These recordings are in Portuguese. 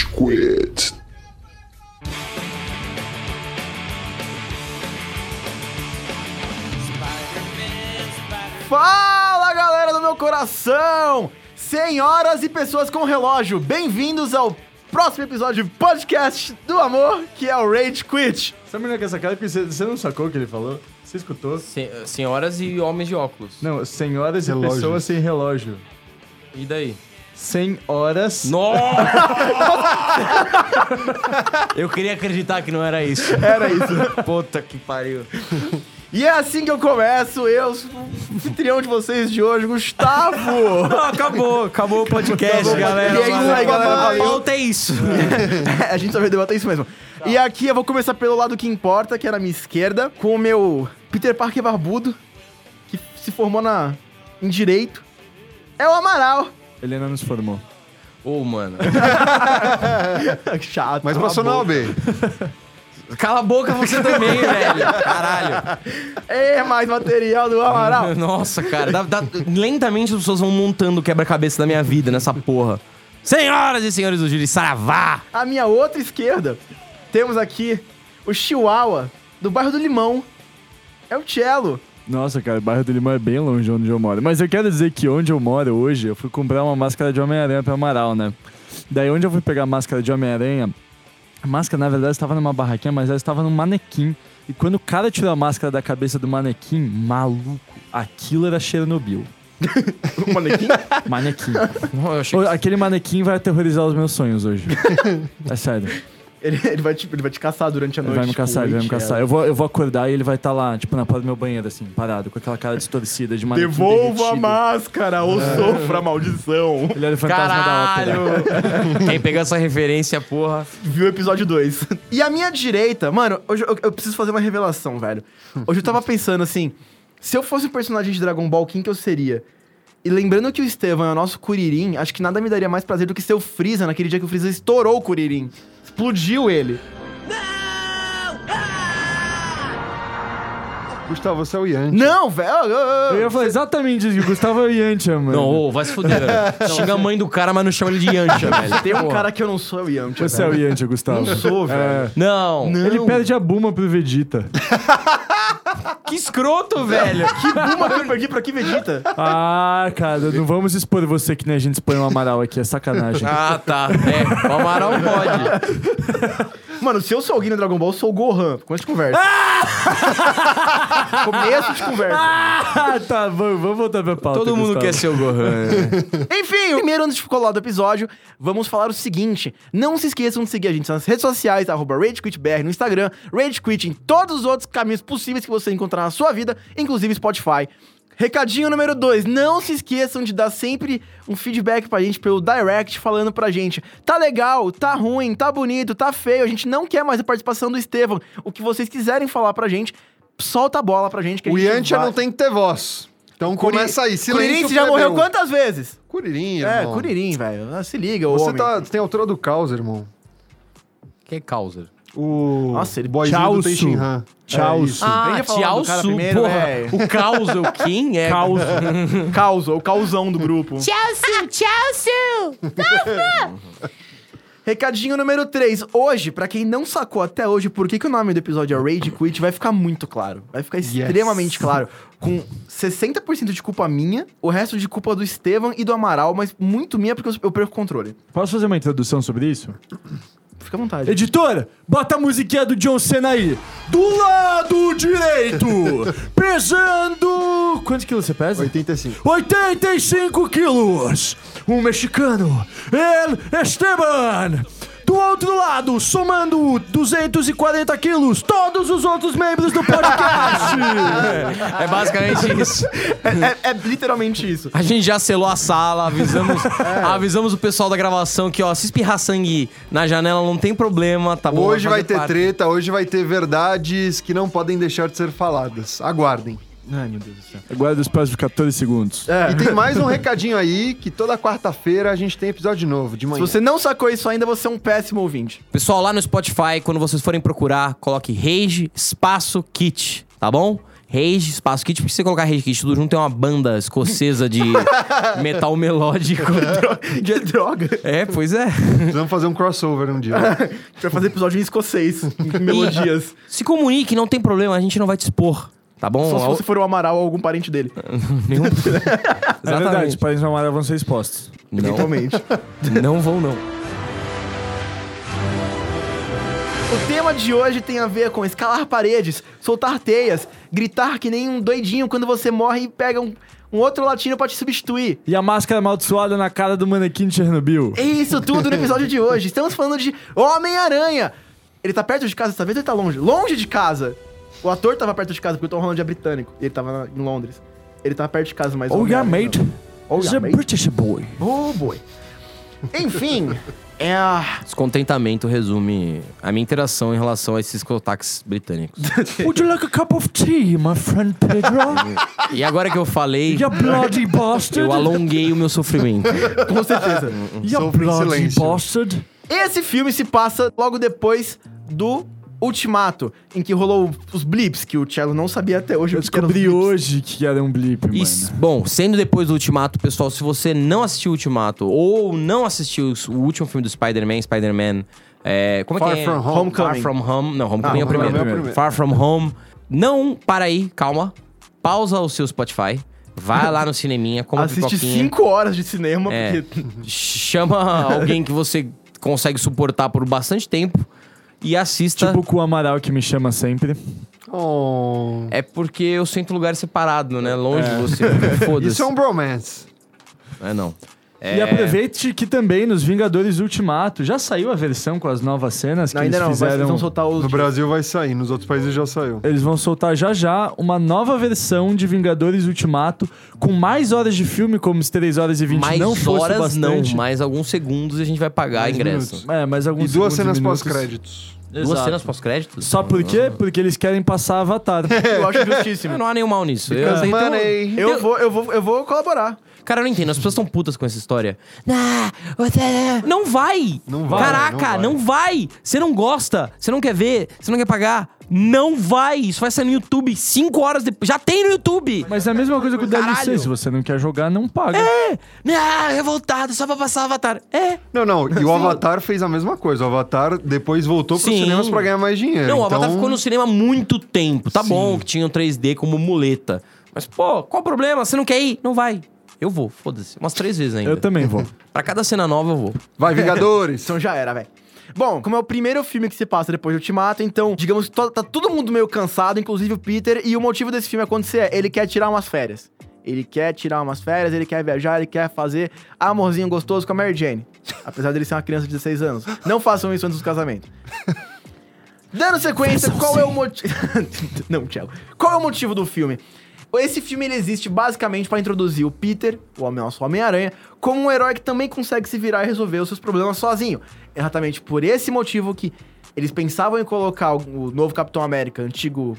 Rage Quit. Fala galera do meu coração! Senhoras e pessoas com relógio, bem-vindos ao próximo episódio de podcast do amor, que é o Rage Quit. Sabe menina com essa cara que você, você não sacou o que ele falou? Você escutou? Se- senhoras e homens de óculos. Não, senhoras e Relógio. pessoas sem relógio. E daí? 100 horas. Nossa! Eu queria acreditar que não era isso. Era isso. Puta que pariu. E é assim que eu começo, eu, o anfitrião de vocês de hoje, Gustavo. Não, acabou, acabou o podcast, Acabou galera. E é isso aí, galera, valeu. Falta isso. a gente só vai debater isso mesmo. E aqui eu vou começar pelo lado que importa, que era a minha esquerda, com o meu Peter Parker barbudo, que se formou na, em Direito. É o Amaral. Ele ainda não se formou. Ô, mano. Chato. Mas passou na. OB. Cala a boca você também, velho. Caralho. É mais material do Amaral. Nossa, cara. dá- dá- lentamente as pessoas vão montando o quebra-cabeça da minha vida nessa porra. Senhoras e senhores do Júri Saravá. A minha outra esquerda, temos aqui o Chihuahua, do bairro do Limão. É o Cello. Nossa, cara, o bairro do Limão é bem longe de onde eu moro. Mas eu quero dizer que onde eu moro hoje, eu fui comprar uma máscara de Homem-Aranha pra Amaral, né? Daí onde eu fui pegar a máscara de Homem-Aranha, a máscara na verdade estava numa barraquinha, mas ela estava num manequim. E quando o cara tirou a máscara da cabeça do manequim, maluco, aquilo era Chernobyl. O manequim. Manequim. Eu achei Ô, Aquele manequim vai aterrorizar os meus sonhos hoje. É sério. Ele, ele vai te, ele vai te caçar durante a Ele noite. vai me tipo, caçar, ele vai me caçar. Eu vou, eu vou acordar e ele vai estar lá, tipo, na porta do meu banheiro, assim, parado, com aquela cara distorcida de manequim Devolva a máscara ou sofra a maldição. Ele era o fantasma da Caralho! ópera. Quem pegou essa referência, porra. Viu o episódio 2. E a minha direita, mano, hoje eu, eu preciso fazer uma revelação, velho. Hoje eu tava pensando assim: se eu fosse um personagem de Dragon Ball, quem que eu seria? E lembrando que o Estevam é o nosso Kuririn, acho que nada me daria mais prazer do que ser o Freeza naquele dia que o Freeza estourou o Kuririn. Explodiu ele. Gustavo, você é o Yanti. Não, velho. Eu ia falar exatamente isso, que o Gustavo é o Yantia, mano. Não, ô, vai se fuder. velho. Xinga a mãe do cara, mas não chama ele de Yancha, velho. Tem um cara que eu não sou, é o Yamcha. Você é o Yantia, Gustavo. Não sou, velho. É. Não. Não. Ele perde a Buma pro Vegeta. Que escroto, velho. Que Buma que eu perdi pra que Vegeta? Ah, cara, não vamos expor você que nem a gente expõe o Amaral aqui, é sacanagem. Ah, tá. É, o Amaral pode. Mano, se eu sou alguém no Dragon Ball, eu sou o Gohan. Começo de conversa. Começo de conversa. Ah, tá, vamos, vamos voltar pra pauta. Todo mundo Gustavo. quer ser o Gohan. né? Enfim, primeiro antes de colar do episódio, vamos falar o seguinte. Não se esqueçam de seguir a gente nas redes sociais, arroba RageQuitBR no Instagram, RageQuit em todos os outros caminhos possíveis que você encontrar na sua vida, inclusive Spotify. Recadinho número 2, não se esqueçam de dar sempre um feedback pra gente pelo direct falando pra gente. Tá legal, tá ruim, tá bonito, tá feio, a gente não quer mais a participação do Estevam. O que vocês quiserem falar pra gente, solta a bola pra gente O gente Yantia vai- não tem que ter voz. Então Curi- começa aí. Silêncio você já morreu quantas vezes? Kuririn, É, irmão. Kuririn, velho. Ah, Se liga, ô Você homem. tá, tem a altura do caos, irmão. Que é causa? O Nossa, ele- boyzinho do Su. Tenshinhan. Tchau, É. Su. Ah, Aprende a falar Tchau do cara Su, primeiro, porra. velho. O caos, o Kim é... Caos. Caos, o causão do grupo. Tchau, Su! Tchau, Su! Recadinho número 3. Hoje, pra quem não sacou até hoje por que, que o nome do episódio é Rage Quit, vai ficar muito claro. Vai ficar extremamente claro. Com 60% de culpa minha, o resto de culpa do Estevam e do Amaral, mas muito minha porque eu, eu perco o controle. Posso fazer uma introdução sobre isso? Fica à vontade. Editora, bota a musiquinha do John Cena aí. Do lado direito, pesando... Quantos quilos você pesa? 85. 85 quilos. Um mexicano, El Esteban. Do outro lado, somando 240 quilos, todos os outros membros do podcast. É basicamente isso. É, é- é literalmente isso. A gente já selou a sala, avisamos, avisamos o pessoal da gravação que, ó, se espirrar sangue na janela não tem problema, tá bom? Hoje vai fazer ter parte. treta, hoje vai ter verdades que não podem deixar de ser faladas. Aguardem. Ai, meu Deus do céu. Aguarda os próximos 14 segundos. É. E tem mais um recadinho aí, que toda quarta-feira a gente tem episódio novo, de Se manhã. você não sacou isso ainda, você é um péssimo ouvinte. Pessoal, lá no Spotify, quando vocês forem procurar, coloque Rage Espaço Kit, tá bom? Rage Espaço Kit, porque se você colocar Rage Kit tudo junto, tem uma banda escocesa de metal melódico. De droga. É, pois é. Precisamos fazer um crossover um dia. Pra fazer episódio em escocês. em melodias. Se comunique, não tem problema, a gente não vai te expor. Tá bom? Só se você for o Amaral ou algum parente dele. Nenhum- É verdade, Exatamente. os parentes amarelos vão ser expostos. Não, Eventualmente. não vão, não. O tema de hoje tem a ver com escalar paredes, soltar teias, gritar que nem um doidinho quando você morre e pega um, um outro latino pra te substituir. E a máscara amaldiçoada na cara do manequim de Chernobyl. É isso tudo no episódio de hoje. Estamos falando de Homem-Aranha. Ele tá perto de casa dessa vez ou ele tá longe? Longe de casa. O ator tava perto de casa porque o Tom Holland é britânico. E ele tava na- em Londres. Ele tava perto de casa, mas... Oh yeah, mate. não. Oh, He's yeah, a mate. British boy. Oh, boy. Enfim, é a... Descontentamento resume a minha interação em relação a esses sotaques britânicos. Would you like a cup of tea, my friend Pedro? E agora que eu falei, you bloody bastard. eu alonguei o meu sofrimento. Com certeza. You bloody silêncio. bastard. Esse filme se passa logo depois do Ultimato, em que rolou os blips, que o Cello não sabia até hoje. Eu descobri hoje que era um blip, mano. s- bom, sendo depois do Ultimato, pessoal, se você não assistiu o Ultimato ou não assistiu o último filme do Spider-Man, Spider-Man. É, como é Far que é? From Home. Homecoming. Far From Home. Não, Homecoming é o primeiro. é o primeiro. Far From Home. Não, para aí, calma. Pausa o seu Spotify. Vai lá no cineminha, coma Assiste pipoquinha. 5 horas de cinema, É. porque... Chama alguém que você consegue suportar por bastante tempo e assista. Tipo com o Amaral que me chama sempre. Oh. É porque eu sinto lugar separado, né? Longe de você. Foda-se. Isso é um bromance. É, não. E aproveite que também nos Vingadores Ultimato já saiu a versão com as novas cenas que Não, ainda eles não, mas eles fizeram. vão soltar os... No Brasil vai sair, nos outros países já saiu. Eles vão soltar já já uma nova versão de Vingadores Ultimato com mais horas de filme, como se 3 horas e 20 mais não fosse horas não, bastante. mais alguns segundos e a gente vai pagar Mais ingresso. minutos. É, mas E alguns duas segundos e cenas minutos. pós-créditos. Duas Exato. cenas pós-créditos? Só por quê? Porque eles querem passar Avatar. Eu acho justíssimo. Ah, Não há nenhum mal nisso. Eu, Because eu- money. Eu vou, eu vou, eu vou colaborar. Cara, eu não entendo. As pessoas estão putas com essa história. Ah, você... Não vai! Não vai, Caraca, não não vai. Você não gosta, você não quer ver, você não quer pagar. Não vai! Isso vai sair no YouTube cinco horas depois. Já tem no YouTube! Mas é a mesma coisa que o DLC. Caralho. Se você não quer jogar, não paga. É! Ah, revoltado, só pra passar Avatar. É! Não, não. E o Avatar fez a mesma coisa. O Avatar depois voltou pros Sim. cinemas pra ganhar mais dinheiro. Não, o então... Avatar ficou no cinema há muito tempo. Tá Sim. bom que tinha o 3D como muleta. Mas, pô, qual o problema? Você não quer ir? Não vai. Eu vou, foda-se. Umas três vezes ainda. Eu também vou. Pra cada cena nova eu vou. Vai, Vingadores! Então já era, velho. Bom, como é o primeiro filme que se passa depois do Ultimato, então, digamos que tá todo mundo meio cansado, inclusive o Peter, e o motivo desse filme acontecer é, ele quer tirar umas férias. Ele quer tirar umas férias, ele quer viajar, ele quer fazer amorzinho gostoso com a Mary Jane. Apesar dele ser uma criança de 16 anos. Não façam isso antes do casamento. Dando sequência, qual é o motivo... Não, Thiago. Qual é o motivo do filme? Esse filme ele existe basicamente para introduzir o Peter, o homem, nosso Homem-Aranha, como um herói que também consegue se virar e resolver os seus problemas sozinho. Exatamente por esse motivo que eles pensavam em colocar o, novo Capitão América, antigo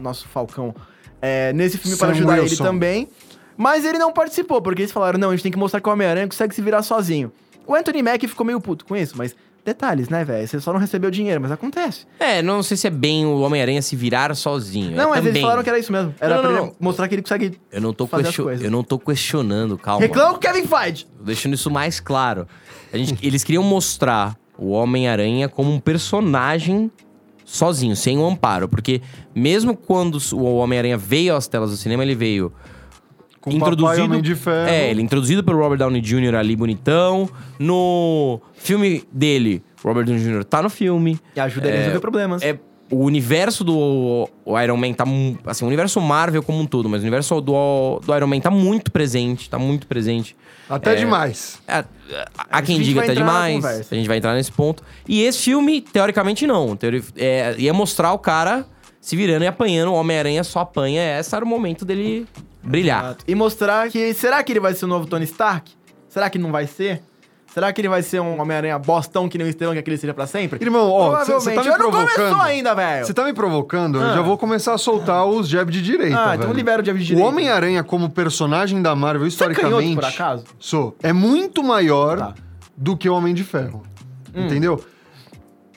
nosso Falcão, é, nesse filme para ajudar ele Wilson. também. Mas ele não participou, porque eles falaram: não, a gente tem que mostrar que o Homem-Aranha consegue se virar sozinho. O Anthony Mack ficou meio puto com isso, mas detalhes, né, velho? Você só não recebeu dinheiro, mas acontece. É, não sei se é bem o Homem-Aranha se virar sozinho. não, é mas também. eles falaram que era isso mesmo. Era Não, pra não, ele não. mostrar que ele consegue. Eu não tô, fazer question- eu não tô questionando, calma. Reclama com o Kevin Feige! Deixando isso mais claro. A gente- eles queriam mostrar o Homem-Aranha como um personagem sozinho, sem o amparo. Porque mesmo quando o Homem-Aranha veio às telas do cinema, ele veio Com o Papai Homem de Ferro. É, ele é introduzido pelo Robert Downey Jr. ali bonitão. No filme dele, Robert Downey Jr. tá no filme. E ajuda ele a É, resolver problemas. É, o universo do o Iron Man tá. Assim, o universo Marvel como um todo, mas o universo do, do Iron Man tá muito presente, tá muito presente. Até É. demais. É, há A quem diga até demais. A gente vai entrar nesse ponto. E esse filme, teoricamente, não. Teori- é, ia mostrar o cara se virando e apanhando. O Homem-Aranha só apanha. Esse era o momento dele brilhar. E mostrar que. Será que ele vai ser o novo Tony Stark? Será que não vai ser? Será que ele vai ser um Homem-Aranha bostão que nem o Estevão que ele seja pra sempre? Irmão, ó, você tá me Eu não provocando. começou ainda, velho! Você tá me provocando? Eu Ah. já vou começar a soltar os jab de direita, Ah, velho. então libera o jab de O direita. Homem-Aranha como personagem da Marvel, Você é canhoto, historicamente... por acaso? Sou. É muito maior Tá. do que o Homem de Ferro. Hum. Entendeu?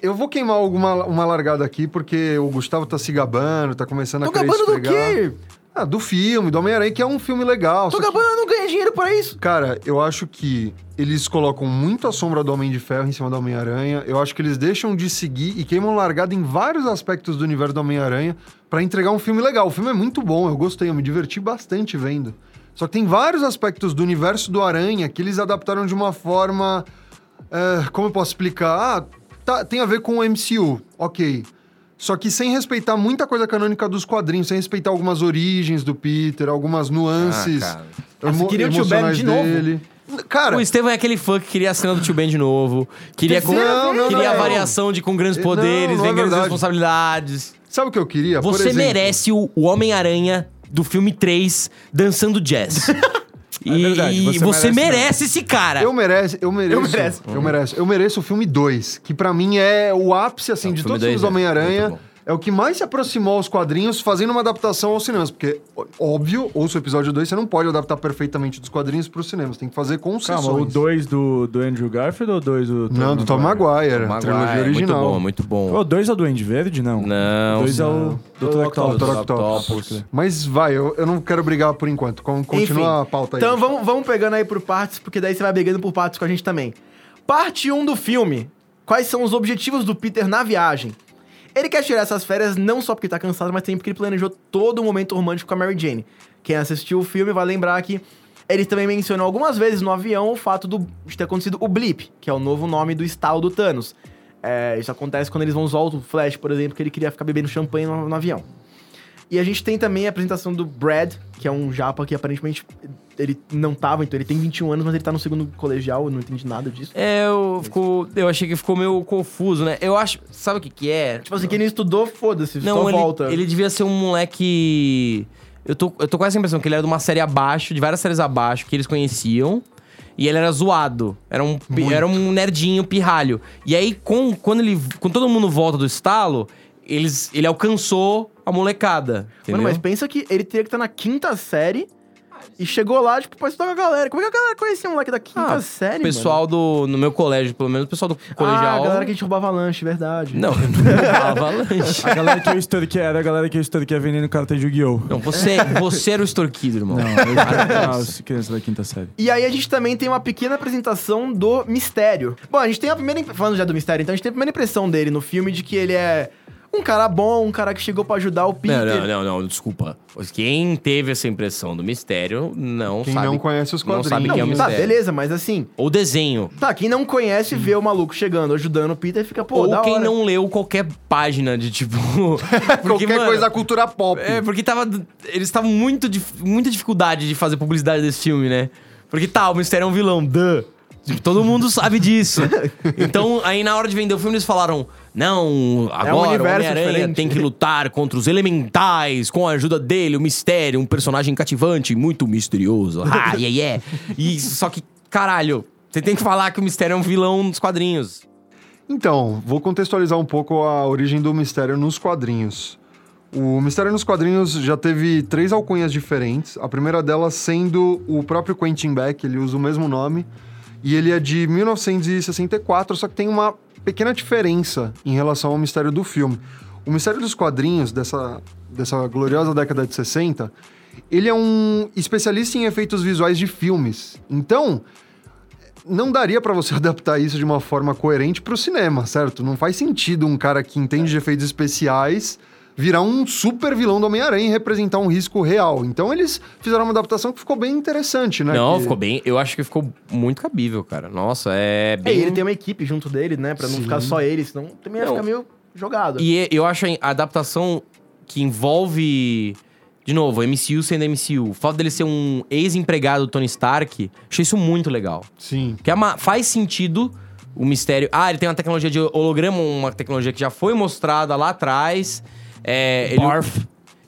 eu vou queimar alguma uma largada aqui, porque o Gustavo tá se gabando, tá começando Tô a querer gabando do quê? Ah, do filme, do Homem-Aranha, que é um filme legal. Tô só que- não ganhei dinheiro pra isso. Cara, eu acho que eles colocam muito a sombra do Homem de Ferro em cima do Homem-Aranha. Eu acho que eles deixam de seguir e queimam largada em vários aspectos do universo do Homem-Aranha pra entregar um filme legal. O filme é muito bom, eu gostei, eu me diverti bastante vendo. Só que tem vários aspectos do universo do Aranha que eles adaptaram de uma forma. é, como eu posso explicar? Ah, tá- tem a ver com o MCU, ok. Só que sem respeitar muita coisa canônica dos quadrinhos, sem respeitar algumas origens do Peter, algumas nuances Ah, cara. Ah, emo- queria o Tio Ben de novo? dele. Cara, O Estevam é aquele fã que queria a cena do Tio Ben de novo. Queria, com, Não, não, queria a não. variação de com grandes poderes, não vem é grandes verdade. responsabilidades. sabe o que eu queria? Por Você exemplo, merece o, o Homem-Aranha do filme 3 dançando jazz. E, verdade, e você você merece merece, esse cara. Eu mereço, eu mereço. Eu mereço. Eu mereço. Eu mereço o filme 2, que pra mim é o ápice assim É, o de todos os filmes do dois é Homem-Aranha. bom. É o que mais se aproximou aos quadrinhos fazendo uma adaptação aos cinemas, porque óbvio, ouça o episódio 2, você não pode adaptar perfeitamente dos quadrinhos pros cinemas, tem que fazer concessões. Calma, o 2 do, do Andrew Garfield ou o 2 do Não, do Tom Maguire, Maguire, trilogia original. Muito bom, muito bom. O 2 é o Duende Verde? Não. Não, O 2 é o. Dr. Dr. Octopus. Mas vai, eu, eu não quero brigar por enquanto. Con- Continua a pauta aí. Então vamos, vamos pegando aí por partes, porque daí você vai brigando por partes com a gente também. Parte 1 do filme. Quais são os objetivos do Peter na viagem? Ele quer tirar essas férias não só porque tá cansado, mas também porque ele planejou todo o momento romântico com a Mary Jane. Quem assistiu o filme vai lembrar que ele também mencionou algumas vezes no avião o fato do- de ter acontecido o Blip, que é o novo nome do estalo do Thanos. É, isso acontece quando eles vão usar o Flash, por exemplo, que ele queria ficar bebendo champanhe no, no avião. E a gente tem também a apresentação do Brad, que é um japa que aparentemente ele não tava, então ele tem 21 anos, mas ele tá no segundo colegial, eu não entendi nada disso. É, eu, ficou, eu achei que ficou meio confuso, né? Eu acho. Sabe o que, que é? Tipo assim, quem não estudou, foda-se, só ele, volta. ele devia ser um moleque. Eu tô, eu tô com essa impressão que ele era de uma série abaixo, de várias séries abaixo, que eles conheciam. E ele era zoado. Era um, era um nerdinho pirralho. E aí, com, quando, ele, quando todo mundo volta do estalo, eles, ele alcançou a molecada. Entendeu? Mano, mas pensa que ele teria que estar na quinta série e chegou lá, tipo, pra estudar com a galera. Como é que a galera conhecia um moleque da quinta Ah, série, o pessoal do. No meu colégio, pelo menos, o pessoal do mano? colegial. Ah, a galera que a gente roubava lanche, verdade. Não, roubava lanche. A galera que eu extorquei era a galera que eu extorquei vendendo carta de Yu-Gi-Oh! Não, você, você era o extorquido, irmão. Não, eu não, as crianças da quinta série. E aí a gente também tem uma pequena apresentação do Mistério. Bom, a gente tem a primeira... Falando já do Mistério, então a gente tem a primeira impressão dele no filme de que ele é um cara bom, um cara que chegou pra ajudar o Peter. Não, não, não, não, desculpa. Quem teve essa impressão do mistério não Quem sabe. não conhece os Não quadrinhos. sabe quem é o Tá, mistério. beleza, mas assim... Ou desenho. Tá, quem não conhece vê o maluco chegando, ajudando o Peter e fica, pô, Ou da quem hora. não leu qualquer página de tipo. Porque, Qualquer mano, coisa da cultura pop. É, porque tava. Eles estavam muito. dif- muita dificuldade de fazer publicidade desse filme, né? Porque tá, o mistério é um vilão, duh. Tipo, todo mundo sabe disso. Então, aí na hora de vender o filme, eles falaram: Não, agora o Homem-Aranha diferente." tem que lutar contra os elementais com a ajuda dele, o mistério, um personagem cativante, muito misterioso. Ah, yeah, yeah. E só que, caralho, você tem que falar que o mistério é um vilão nos quadrinhos. Então, vou contextualizar um pouco a origem do mistério nos quadrinhos. O mistério nos quadrinhos já teve três alcunhas diferentes. A primeira delas sendo o próprio Quentin Beck, ele usa o mesmo nome. E ele é de 1964, só que tem uma pequena diferença em relação ao mistério do filme. O mistério dos quadrinhos, dessa, dessa gloriosa década de 60, ele é um especialista em efeitos visuais de filmes. Então, não daria pra você adaptar isso de uma forma coerente pro cinema, certo? Não faz sentido um cara que entende de efeitos especiais virar um super vilão do Homem-Aranha e representar um risco real. Então eles fizeram uma adaptação que ficou bem interessante, né? Não, Que- ficou bem. Eu acho que ficou muito cabível, cara. Nossa, é É, bem. e ele tem uma equipe junto dele, né? Pra não Sim. ficar só ele, senão também ia Não. ficar meio jogado. E é- eu acho a adaptação que envolve. De novo, MCU sendo MCU. O fato dele ser um ex-empregado do Tony Stark, achei isso muito legal. Sim. Porque é uma- faz sentido o mistério. Ah, ele tem uma tecnologia de holograma, uma tecnologia que já foi mostrada lá atrás. É, ele,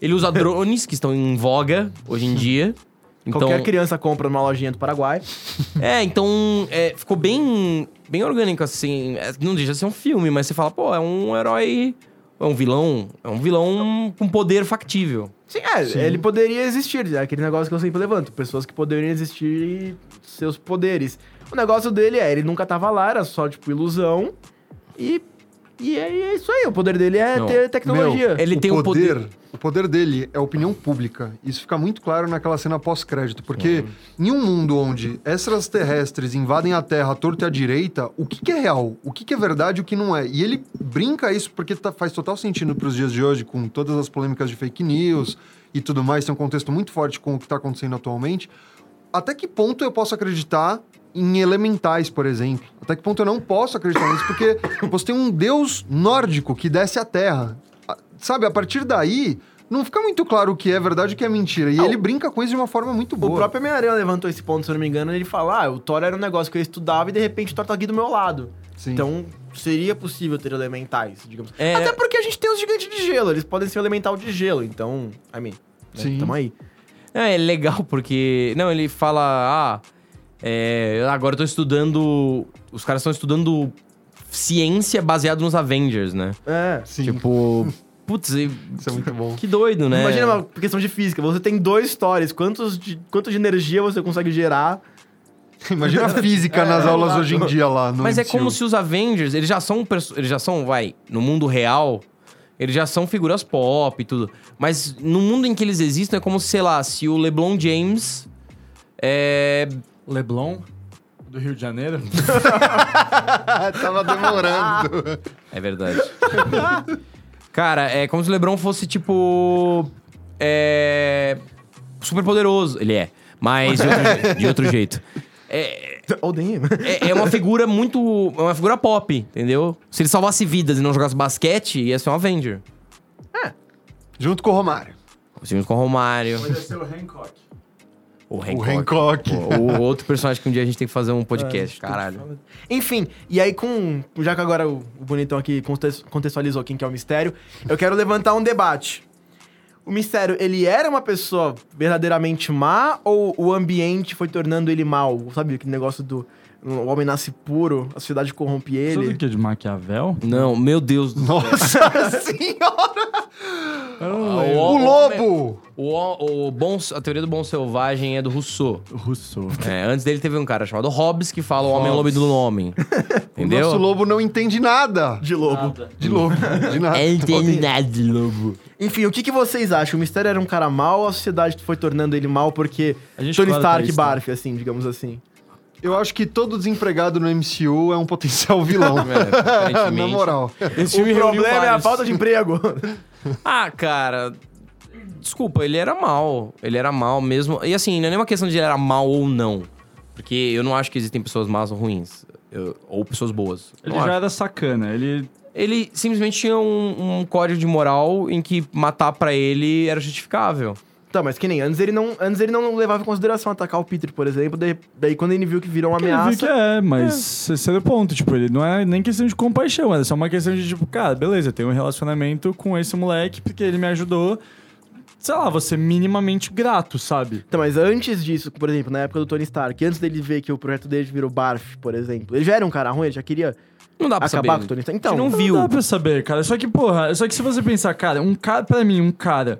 ele usa drones que estão em voga hoje em dia. Então, Qualquer criança compra numa lojinha do Paraguai. é, então é, ficou bem, bem orgânico, assim. É, Não deixa de ser um filme, mas você fala, pô, é um herói. É um vilão. É um vilão com poder factível. Sim, é, ele poderia existir. É aquele negócio que eu sempre levanto. Pessoas que poderiam existir e seus poderes. O negócio dele é, ele nunca tava lá, era só, tipo, ilusão. E E é, é isso aí, o poder dele é Não. ter tecnologia. Meu, Ele o tem um poder, poder- O poder dele é opinião pública. Isso fica muito claro naquela cena pós-crédito. Porque em um mundo onde extraterrestres invadem a Terra à torta e à direita, o que, que é real? O que, que é verdade e o que não é? E ele brinca isso porque tá- faz total sentido para os dias de hoje, com todas as polêmicas de fake news e tudo mais. Tem um contexto muito forte com o que está acontecendo atualmente. Até que ponto eu posso acreditar em elementais, por exemplo? Até que ponto eu não posso acreditar nisso? Porque você tem um deus nórdico que desce a terra. Sabe, a partir daí, não fica muito claro o que é verdade e o que é mentira. E Ah, ele o- brinca com isso de uma forma muito O boa. próprio Homem-Aranha levantou esse ponto, se eu não me engano, ele fala: ah, o Thor era um negócio que eu estudava e de repente o Thor tá aqui do meu lado. Sim. Então, seria possível ter elementais, digamos. É. Até porque a gente tem os gigantes de gelo, eles podem ser um elemental de gelo, então, I mean, né, Sim. tamo aí. É, é legal porque. Não, ele fala. Ah, é, agora eu tô estudando. Os caras estão estudando ciência baseada nos Avengers, né? É. Sim, Tipo. Putz, isso é muito bom. que doido, né? Imagina uma questão de física, você tem dois stories, quantos de, quanto de energia você consegue gerar? Imagina a física nas É, aulas exato. hoje em dia lá no Mas é MCU. como se os Avengers, eles já são. Eles já são, vai, no mundo real, eles já são figuras pop e tudo. Mas no mundo em que eles existem, é como, sei lá, se o LeBron James. É. Leblon, do Rio de Janeiro. Tava demorando. É verdade. Cara, é como se o LeBron fosse tipo. É. Super poderoso. Ele é. Mas de outro, de outro jeito. É, Oh, é, é uma figura muito. É uma figura pop, entendeu? Se ele salvasse vidas e não jogasse basquete, ia ser um Avenger. Junto com o Romário. Assim com o Romário, Pode ser o Hancock. O O Hancock. Hancock. O, o outro personagem que um dia a gente tem que fazer um podcast, caralho. Enfim, e aí com. Já que agora o, o bonitão aqui contextualizou quem que é o mistério, eu quero levantar um debate. O mistério, ele era uma pessoa verdadeiramente má ou o ambiente foi tornando ele mal? Sabe aquele negócio do. O homem nasce puro, a sociedade corrompe ele. o que? De Maquiavel? Não, meu Deus do céu. Nossa senhora! Ah, lembro. O homem- lobo! O, o bom, a teoria do bom selvagem é do Rousseau. Rousseau. É, antes dele teve um cara chamado Hobbes que fala o homem é o lobo do homem. O Entendeu? nosso lobo não entende nada. De lobo. De lobo. De nada. É nada de lobo. Enfim, o que, que vocês acham? O mistério era um cara mau ou a sociedade foi tornando ele mal porque A gente Tony Stark tá? barf, assim, digamos assim? Eu acho que todo desempregado no MCU é um potencial vilão. É, aparentemente. Na moral. Esse o problema é a falta de emprego. Ah, cara. Desculpa, ele era mal. Ele era mal mesmo. E assim, não é nem uma questão de ele era mal ou não. Porque eu não acho que existem pessoas más ou ruins. Eu- ou pessoas boas. Ele Não já acho. era sacana. Ele Ele simplesmente tinha um, um código de moral em que matar pra ele era justificável. Tá, mas que nem antes ele não, antes ele não levava em consideração atacar o Peter, por exemplo. Daí, daí quando ele viu que virou uma Ele viu ameaça. que é, mas esse era o ponto. Tipo, ele não é nem questão de compaixão, é só uma questão de, tipo, cara, beleza, eu tenho um relacionamento com esse moleque porque ele me ajudou. Sei lá, você minimamente grato, sabe? Então, mas antes disso, por exemplo, na época do Tony Stark, antes dele ver que o projeto dele virou Barf, por exemplo, ele já era um cara ruim, ele já queria Não dá pra acabar saber. com o Tony Stark. Então, não Não viu. dá pra saber, cara. Só que, porra, só que se você pensar, cara, um cara, pra mim, um cara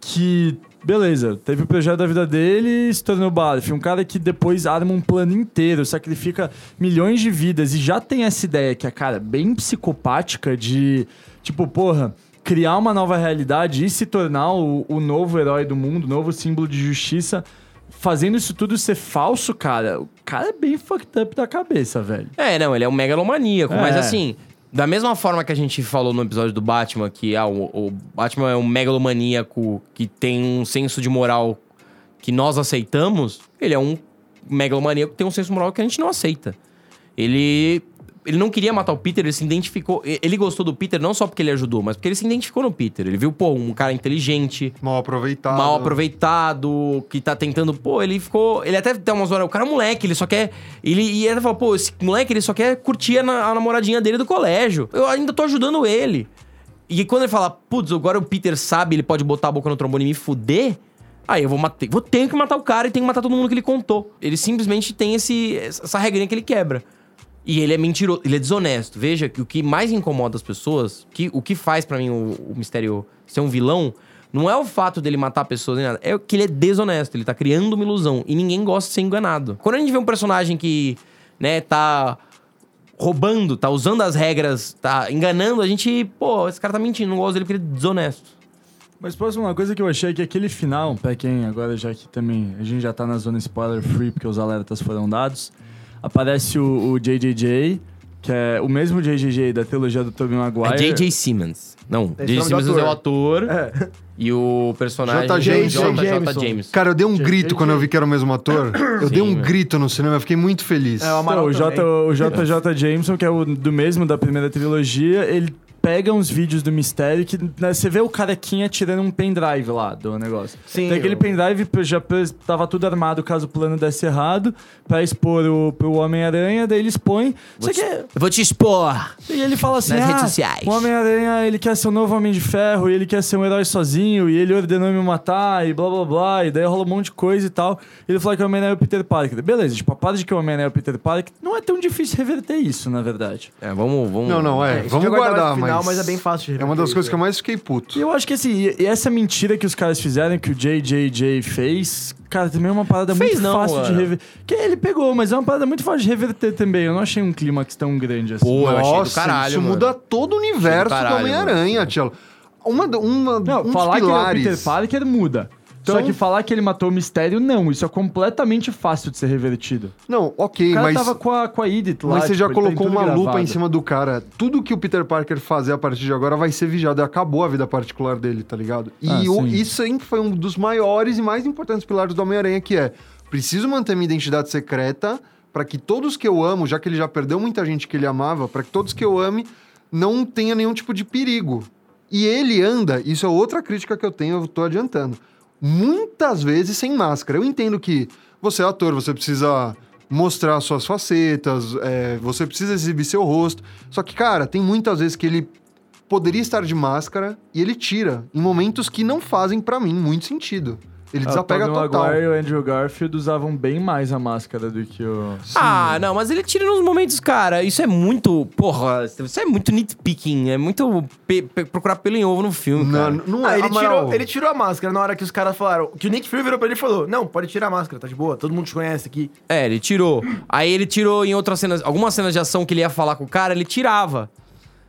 que, beleza, teve o projeto da vida dele e se tornou Barf. Um cara que depois arma um plano inteiro, sacrifica milhões de vidas e já tem essa ideia que é, cara, bem psicopática de, tipo, porra, criar uma nova realidade e se tornar o, o novo herói do mundo, novo símbolo de justiça. Fazendo isso tudo ser falso, cara, o cara é bem fucked up da cabeça, velho. É, não, ele é um megalomaníaco. É. Mas assim, da mesma forma que a gente falou no episódio do Batman, que ah, o, o Batman é um megalomaníaco que tem um senso de moral que nós aceitamos, ele é um megalomaníaco que tem um senso moral que a gente não aceita. Ele. Ele não queria matar o Peter, ele se identificou. Ele gostou do Peter não só porque ele ajudou, mas porque ele se identificou no Peter. Ele viu, pô, um cara inteligente, Mal aproveitado. mal aproveitado, que tá tentando. Pô, ele ficou. Ele até tem umas horas. O cara é moleque, ele só quer. Ele, e ele falou, pô, esse moleque, ele só quer curtir a, na- a namoradinha dele do colégio. Eu ainda tô ajudando ele. E quando ele fala, putz, agora o Peter sabe, ele pode botar a boca no trombone e me fuder. Aí eu vou matar. Vou ter que matar o cara e tenho que matar todo mundo que ele contou. Ele simplesmente tem esse, essa regrinha que ele quebra. E ele é mentiroso, ele é desonesto. Veja que o que mais incomoda as pessoas, que, o que faz pra mim o, o mistério ser um vilão, não é o fato dele matar pessoas nem nada, é que ele é desonesto, ele tá criando uma ilusão. E ninguém gosta de ser enganado. Quando a gente vê um personagem que, né, tá roubando, tá usando as regras, tá enganando, a gente, pô, esse cara tá mentindo, não gosto dele porque ele é desonesto. Mas posso uma coisa que eu achei que aquele final, pra quem agora já que também a gente já tá na zona spoiler free porque os alertas foram dados, aparece o, o JJJ, que é o mesmo JJJ da trilogia do Tobey Maguire. É J.J. Simmons. Não, Esse J.J. nome do Simmons é o ator. ator e o personagem J.J. é o J.J. Jameson. Jameson. Cara, eu dei um J- grito J- quando eu vi que era o mesmo ator. Eu dei um grito no cinema, eu fiquei muito feliz. É, o Então, Amaral o, J, também. o JJ Jameson, que é o do mesmo da primeira trilogia, ele pega uns vídeos do mistério que né, você vê o carequinha tirando um pendrive lá do negócio. Sim, Tem aquele eu- pendrive já tava tudo armado caso o plano desse errado, pra expor o, pro Homem-Aranha, daí ele expõe. Só que Eu vou te expor. e ele fala assim: Nas ah, redes sociais." o Homem-Aranha ele quer ser o novo Homem de Ferro, e ele quer ser um herói sozinho, e ele ordenou me matar, e blá blá blá, e daí rola um monte de coisa e tal. Ele fala que o Homem-Aranha é o Peter Parker. Beleza, tipo, a parte de que o Homem-Aranha é o Peter Parker, não é tão difícil reverter isso, na verdade. É, vamos, vamos. Não, não, é. É, vamos guardar, mais final, mas... é bem fácil de É uma das coisas que eu mais fiquei puto. E eu acho que assim, e- essa mentira que os caras fizeram, que o JJJ fez, cara, também é uma parada Fez muito não, fácil de mano. reverter. Que ele pegou, mas é uma parada muito fácil de reverter também. Eu não achei um clímax tão grande assim. Pô, eu achei do Nossa, caralho, isso mano. muda todo o universo do caralho, Homem-Aranha. Tchelo. Uma, uma, Não, um dos falar que ele é o pilares... Peter Parker muda. Só Então- que falar que ele matou o mistério, não. Isso é completamente fácil de ser revertido. Não, ok, O cara mas... tava com a, com a Edith lá. Mas você já tipo, ele tem colocou uma lupa gravado. em cima do cara. Tudo que o Peter Parker fazer a partir de agora vai ser vigiado. Acabou a vida particular dele, tá ligado? E Ah, o- isso sempre foi um dos maiores e mais importantes pilares do Homem-Aranha, que é... Preciso manter minha identidade secreta para que todos que eu amo, já que ele já perdeu muita gente que ele amava, para que todos que eu ame não tenha nenhum tipo de perigo. E ele anda, isso é outra crítica que eu tenho, eu tô adiantando. Muitas vezes sem máscara. Eu entendo que você é ator, você precisa mostrar suas facetas, é, você precisa exibir seu rosto. Só que, cara, tem muitas vezes que ele poderia estar de máscara e ele tira, em momentos que não fazem, pra mim, muito sentido. Ele Ah, desapega o total. Maguire e o Andrew Garfield usavam bem mais a máscara do que o... Ah, não, mas ele tira nos momentos, cara. Isso é muito. Porra, isso é muito nitpicking. É muito pe- pe- procurar pelo em ovo no filme, cara. Não, não Ah, é, ele, Amaral. tirou, ele tirou a máscara na hora que os caras falaram. Que o Nick Fury virou pra ele e falou: Não, pode tirar a máscara, tá de boa, todo mundo te conhece aqui. É, ele tirou. Aí ele tirou em outras cenas. Algumas cenas de ação que ele ia falar com o cara, ele tirava.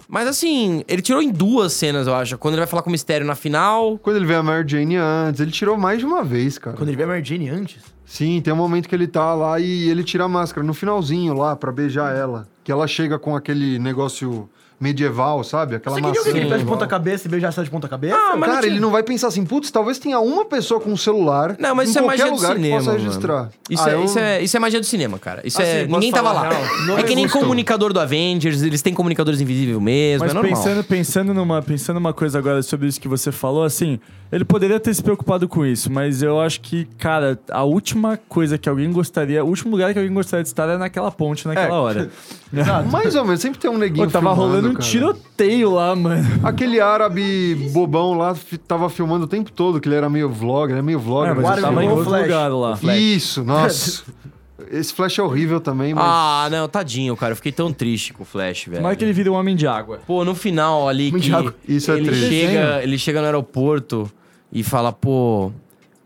Mas assim, ele tirou em duas cenas, eu acho. Quando ele vai falar com o mistério na final. Quando ele vê a Mary Jane antes, ele tirou mais de uma vez, cara. Quando ele vê a Mary Jane antes. Sim, tem um momento que ele tá lá e ele tira a máscara no finalzinho lá pra beijar ela. Que ela chega com aquele negócio medieval, sabe? Aquela Você queria maçã. que ele tá de ponta cabeça e beijar ela de ponta cabeça? Ah, mas Cara, não ele não vai pensar assim, putz, talvez tenha uma pessoa com um celular Não, mas em isso é qualquer magia do lugar cinema. que possa registrar. Isso, Ah, é, eu- isso, é, isso é magia do cinema, cara. Isso Assim, é. posso Ninguém tava lá. Não é que nem comunicador do Avengers, eles têm comunicadores invisíveis mesmo, Mas é normal. pensando, pensando, numa, pensando numa coisa agora sobre isso que você falou, assim, ele poderia ter se preocupado com isso, mas eu acho que, cara, a última coisa que alguém gostaria, o último lugar que alguém gostaria de estar é naquela ponte naquela É. hora. Mais ou menos, sempre tem um neguinho Pô, tava filmando, rolando um cara. tiroteio lá, mano. Aquele árabe bobão lá tava filmando o tempo todo, que ele era meio vlogger, é meio vlogger. É, mas eu tava em outro Flash. lugar lá. Isso, nossa. Esse flash é horrível também, mas... Ah, não, tadinho, cara. Eu fiquei tão triste com o Flash, velho. Como é que ele vira um homem de água? Pô, no final ali que Thiago, isso é ele triste. chega, ele chega no aeroporto e fala, pô,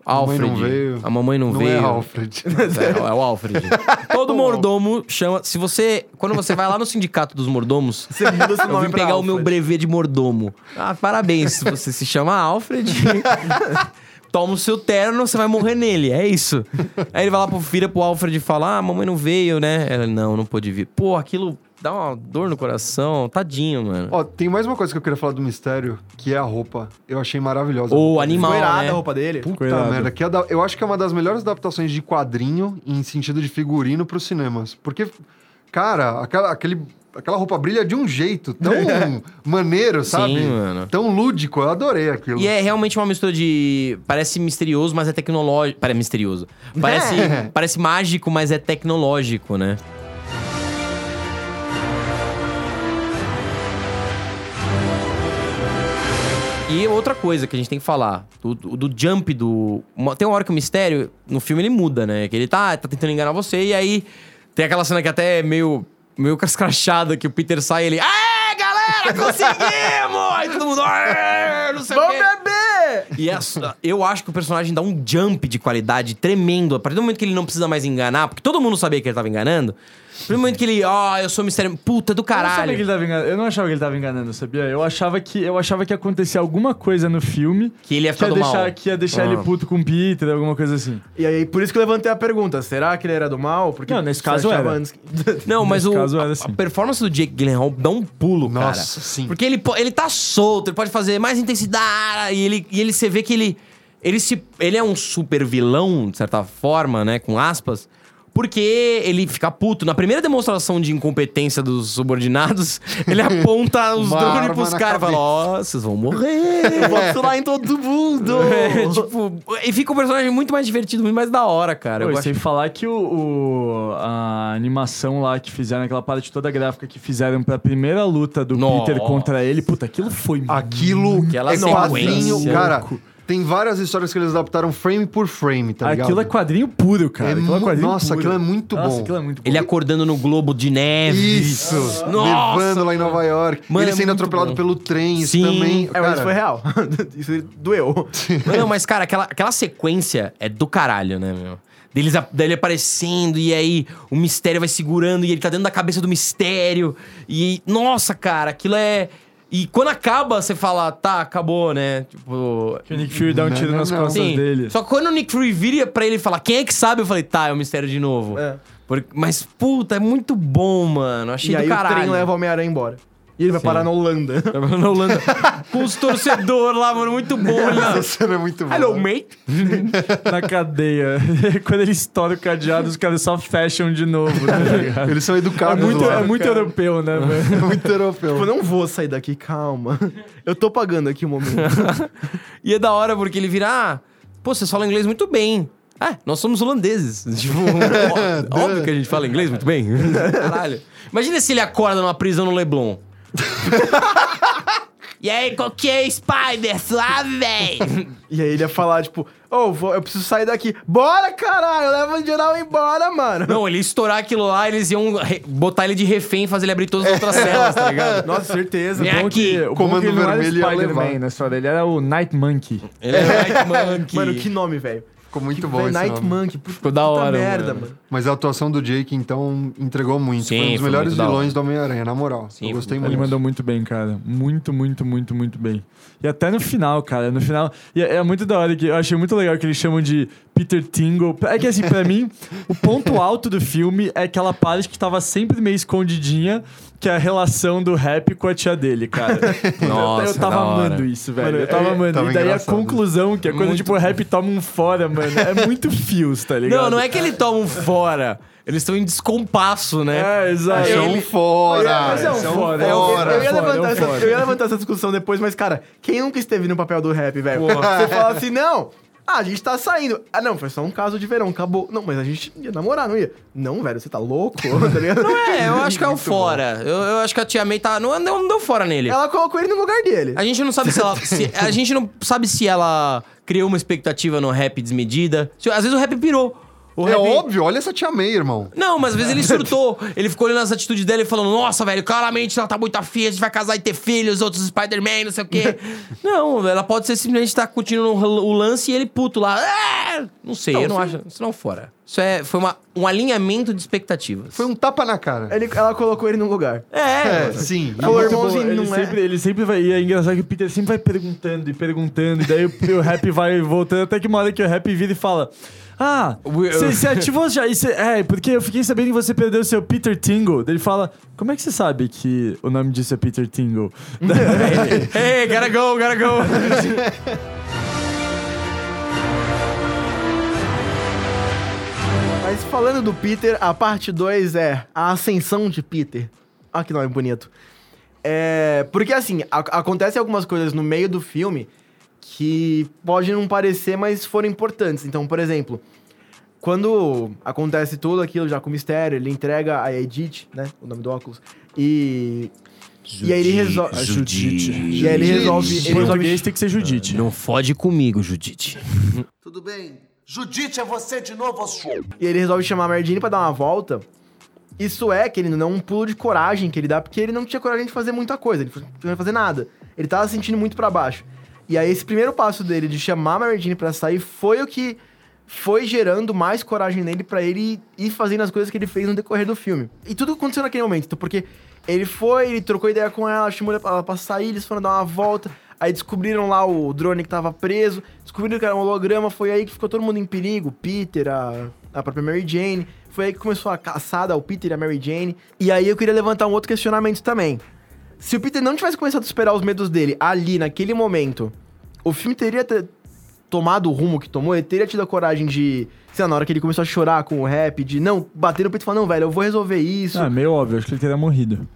A mamãe Alfred, não veio. a mamãe não, não veio. é Alfred. É, é o Alfred. Todo mordomo chama. Se você. Quando você vai lá no sindicato dos mordomos, Você muda seu eu nome vim pegar o meu Alfred. brevet de mordomo. Ah, parabéns. Se você se chama Alfred. Toma o seu terno, você vai morrer nele. É isso. Aí ele vai lá pro vira pro Alfred e fala: Ah, mamãe não veio, né? Ela, não, não pôde vir. Pô, aquilo dá uma dor no coração. Tadinho, mano. Ó, tem mais uma coisa que eu queria falar do mistério, que é a roupa. Eu achei maravilhosa. O animal. Ficou irada né? a roupa dele. Puta Cuidado. merda, que é da- eu acho que é uma das melhores adaptações de quadrinho em sentido de figurino pros cinemas. Porque, cara, aquela, aquele, aquela roupa brilha de um jeito tão maneiro, sabe? Sim, mano. Tão lúdico, eu adorei aquilo. E é realmente uma mistura de. Parece misterioso, mas é tecnológico. Parece misterioso. Parece, É. parece mágico, mas é tecnológico, né? E outra coisa que a gente tem que falar, do, do- jump do. uma- tem uma hora que o mistério, no filme, ele muda, né? Que ele tá, tá tentando enganar você, e aí tem aquela cena que até é meio, meio cascrachada, que o Peter sai e ele. Aê, galera, conseguimos! aí todo mundo. "Aê, não sei o Vamos quê. beber! E essa- eu acho que o personagem dá um jump de qualidade tremendo. A partir do momento que ele não precisa mais enganar, porque todo mundo sabia que ele tava enganando, No momento que ele, ó, eu sou mistério. Puta do Eu não, que caralho. ele tava enganando, eu não achava que ele tava enganando, sabia? Eu achava que, eu achava que acontecia alguma coisa no filme Que ele ia que ficar ia do mal. deixar, que ia deixar ele Ah. puto com o Peter, alguma coisa assim. E aí, por isso que eu levantei a pergunta: será que ele era do mal? Porque Não, nesse caso era. antes que- Não, mas o, caso era a, assim. a performance do Jake Gyllenhaal dá um pulo, cara. Nossa, sim. Porque ele, ele tá solto, ele pode fazer mais intensidade. E ele, e ele você vê que ele. Ele, se, ele é um super vilão, de certa forma, né? Com aspas. Porque ele fica puto. Na primeira demonstração de incompetência dos subordinados, ele aponta os drones pros caras e fala. Ó, vocês vão morrer. Eu vou atirar em todo mundo! É, tipo, e fica um personagem muito mais divertido, muito mais da hora, cara. Pô, Eu gosto. sem falar que o, o- a animação lá que fizeram, aquela parte toda gráfica que fizeram pra primeira luta do Nossa. Peter contra ele, puta, aquilo foi Aquilo Aquela é sequência. quadrinho. Cara, Louco. Tem várias histórias que eles adaptaram frame por frame, tá ligado? Aquilo é quadrinho puro, cara. É aquilo é quadrinho nossa, puro. aquilo é muito Nossa, bom. aquilo é muito bom. Ele acordando no globo de neve. Isso! Nossa, Levando lá em Nova York. Mano, ele é sendo atropelado bom. pelo trem, isso Sim. também. É, mas cara, isso foi real. isso doeu. Não, mas, cara, aquela, aquela sequência é do caralho, né, meu? Deles, dele aparecendo, e aí o mistério vai segurando, e ele tá dentro da cabeça do mistério. E, nossa, cara, aquilo é. E quando acaba, você fala, tá, acabou, né? Tipo. Que o Nick Fury dá um tiro não, nas não. costas Sim. dele. Só que quando o Nick Fury vira pra ele e fala, quem é que sabe? Eu falei, tá, é o mistério de novo. É. Porque- mas, puta, é muito bom, mano. Achei E do aí caralho. o trem leva o Homem-Aranha embora. E ele vai parar na Holanda. Na Holanda. Com os torcedores lá, mano, muito bom. Ele, Essa cena é muito boa. Hello, mate. Na cadeia. Quando ele estoura o cadeado, os caras só fecham de novo, tá ligado? Eles são É educados muito, lá. é muito europeu, né, velho? É muito europeu. Tipo, eu não vou sair daqui, calma. Eu tô pagando aqui um momento. E é da hora porque ele vira, ah, pô, vocês falam inglês muito bem. É, nós somos holandeses. Tipo, óbvio que a gente fala inglês muito bem. Caralho. Imagina se ele acorda numa prisão no Leblon. E aí, qual que é, Spider? Suave, véi! E aí ele ia falar, tipo, ô, vou- eu preciso sair daqui. Bora, caralho, leva o geral embora, mano. Não, ele ia estourar aquilo lá, eles iam botar ele de refém e fazer ele abrir todas as outras celas, tá ligado? Nossa, certeza. Vem aqui. que, o Comando que ele não era Vermelho ia Spider-Man história, ele era o Night Monkey. Ele é Night Monkey. Mano, que nome, velho. Ficou muito Que bom esse Night nome. Monkey. Puta, Ficou da puta hora, merda, mano. mano. Mas a atuação do Jake, então, entregou muito. Sim, foi um dos foi melhores muito da vilões do Homem-Aranha, na moral. Sim, eu gostei muito. Ele mandou muito bem, cara. Muito, muito, muito, muito bem. E até no final, cara. No final. E é, é muito da hora que eu achei muito legal que eles chamam de Peter Tingle. É que assim, pra mim, o ponto alto do filme é aquela parte que tava sempre meio escondidinha, que é a relação do rap com a tia dele, cara. Nossa, eu tava amando isso, velho. Mano, eu tava é- amando. tava e daí engraçado. a conclusão, que é quando, Muito tipo, o rap toma um fora, mano. É muito fios, tá ligado? Não, não é que ele toma um fora. Eles estão em descompasso, né? É, exato. Esse é um fora. Mas é um esse é um fora, Eu, fora. eu ia É um levantar essa, fora. eu ia levantar essa discussão depois, mas, cara, quem nunca esteve no papel do rap, velho? Você fala assim, não. Ah, a gente tá saindo. Ah, não, foi só um caso de verão, acabou. Não, mas a gente ia namorar, não ia. Não, velho, você tá louco, tá ligado? É, eu acho que é o fora. Eu, eu acho que a tia May tá. Não, não, não deu fora nele. Ela colocou ele no lugar dele. A gente não sabe se ela. se- a gente não sabe se ela criou uma expectativa no rap desmedida. Se- Às vezes o rap pirou. O É óbvio, olha essa tia May, irmão. Não, mas às vezes ele surtou. Ele ficou olhando as atitudes dela e falando: Nossa, velho, claramente ela tá muito afim, a gente vai casar e ter filhos, outros Spider-Man, não sei o quê. não, ela pode ser simplesmente tá continuando o lance e ele puto lá. "É!" Não sei, Não, eu não sim. acho. Isso não fora. Isso é, foi uma, um alinhamento de expectativas. Foi um tapa na cara. Ele- ela colocou ele no lugar. É, É, sim. Falou, Muito bom, irmãozinho, ele não é? sempre, ele sempre vai. E é engraçado que o Peter sempre vai perguntando e perguntando. E daí o, o rap vai voltando. Até que uma hora que o rap vira e fala. Ah, você ativou já. e cê- é, porque eu fiquei sabendo que você perdeu o seu Peter Tingle. Ele fala: Como é que você sabe que o nome disso é Peter Tingle? hey, gotta go, gotta go. Mas falando do Peter, a parte 2 é a ascensão de Peter. Olha que nome bonito. É, porque assim, a- acontecem algumas coisas no meio do filme que podem não parecer, mas foram importantes. Então, por exemplo, quando acontece tudo aquilo já com o mistério, ele entrega a Edith, né? O nome do óculos. E. e aí ele resolve. A Judite. E aí ele resolve. Ele resolve português tem que ser Judite. Não fode comigo, Judite. Tudo bem. Judite, é você de novo, sua. E ele resolve chamar a Mardini pra dar uma volta. Isso é, querendo ou não, um pulo de coragem que ele dá, porque ele não tinha coragem de fazer muita coisa, ele não ia fazer nada. Ele tava se sentindo muito pra baixo. E aí, esse primeiro passo dele de chamar a Mardini pra sair foi o que foi gerando mais coragem nele pra ele ir fazendo as coisas que ele fez no decorrer do filme. E tudo aconteceu naquele momento, porque ele foi, ele trocou ideia com ela, chamou ela pra sair, eles foram dar uma volta, aí descobriram lá o drone que tava preso, descobriram que era um holograma, foi aí que ficou todo mundo em perigo, Peter, a, a própria Mary Jane, foi aí que começou a caçada, o Peter e a Mary Jane. E aí eu queria levantar um outro questionamento também. Se o Peter não tivesse começado a superar os medos dele ali, naquele momento, o filme teria te- tomado o rumo que tomou, ele teria tido a coragem de, sei lá, na hora que ele começou a chorar com o rap, de não, bater no peito e falar, não, velho, eu vou resolver isso. Ah, meio óbvio, acho que ele teria morrido.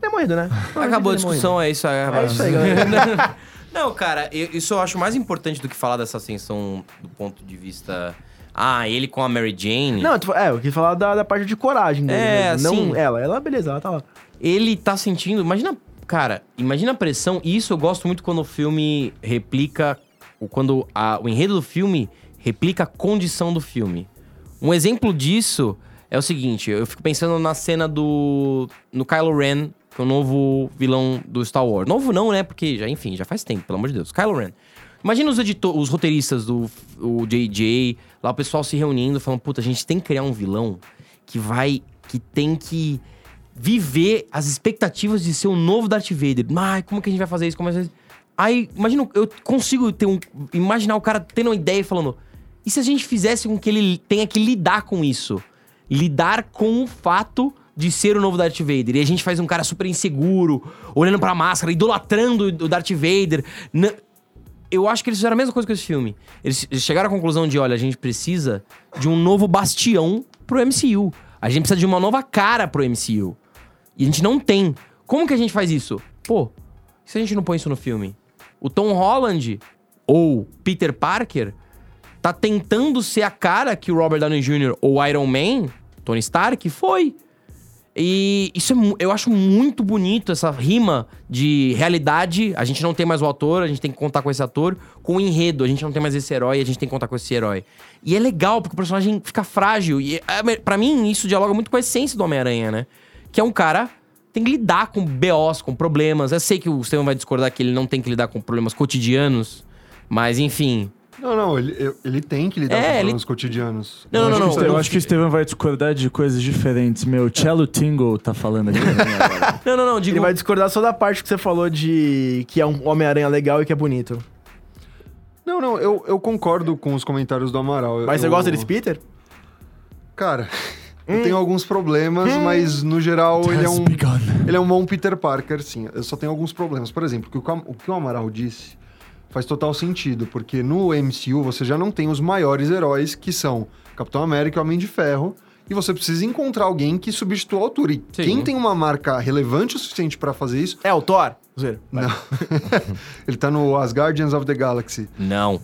É morrido, né? Acabou a é discussão, é isso aí. É isso aí, galera. Não, cara, eu- isso eu acho mais importante do que falar dessa ascensão do ponto de vista. Ah, ele com a Mary Jane. Não, é, eu quis falar da, da parte de coragem dele É, mesmo, assim- Não ela, ela, beleza, ela tá lá. Ele tá sentindo. Imagina, cara, imagina a pressão. E isso eu gosto muito quando o filme replica. Quando a- o enredo do filme replica a condição do filme. Um exemplo disso é o seguinte: eu fico pensando na cena do. no Kylo Ren, que é o novo vilão do Star Wars. Novo não, né? Porque, já, enfim, já faz tempo, pelo amor de Deus. Kylo Ren. Imagina os, editor, os roteiristas do o JJ, lá o pessoal se reunindo, falando: puta, a gente tem que criar um vilão que vai. que tem que viver as expectativas de ser o novo Darth Vader. Ai, como que a gente vai fazer isso? Como é que... Aí, imagina, eu consigo ter um, imaginar o cara tendo uma ideia e falando: e se a gente fizesse com que ele tenha que lidar com isso? Lidar com o fato de ser o novo Darth Vader. E a gente faz um cara super inseguro, olhando pra máscara, idolatrando o Darth Vader. Eu acho que eles fizeram a mesma coisa com esse filme. Eles chegaram à conclusão de, olha, a gente precisa de um novo bastião pro MCU. A gente precisa de uma nova cara pro MCU. E a gente não tem. Como que a gente faz isso? Pô, se a gente não põe isso no filme? O Tom Holland ou Peter Parker tá tentando ser a cara que o Robert Downey Jr. ou Iron Man, Tony Stark, foi. E isso é, eu acho muito bonito, essa rima de realidade. A gente não tem mais o ator, a gente tem que contar com esse ator. Com o enredo, a gente não tem mais esse herói, a gente tem que contar com esse herói. E é legal, porque o personagem fica frágil. E é, pra mim, isso dialoga muito com a essência do Homem-Aranha, né? Que é um cara que tem que lidar com BOs, com problemas. Eu sei que o Steven vai discordar que ele não tem que lidar com problemas cotidianos. Mas, enfim. Não, não, ele, ele tem que lidar É, com ele- problemas cotidianos. Não, Eu não, acho não, que Eu é- acho que o Steven vai discordar de coisas diferentes. Meu, Cello Tingle tá falando aqui. pra mim agora. Não, não, não, digo. Ele vai discordar só da parte que você falou de que é um Homem-Aranha legal e que é bonito. Não, não, eu, eu concordo com os comentários do Amaral. Mas você eu, gosta desse Peter? Cara, eu tenho alguns problemas, mas no geral ele é um. begun. Ele é um bom Peter Parker, sim. Eu só tenho alguns problemas. Por exemplo, o que o, que o Amaral disse faz total sentido, porque no MCU você já não tem os maiores heróis que são Capitão América e Homem de Ferro, e você precisa encontrar alguém que substitua a altura. E Sim. quem tem uma marca relevante o suficiente pra fazer isso, É, o Thor? Vai. não. ele tá no As Guardians of the Galaxy. Não.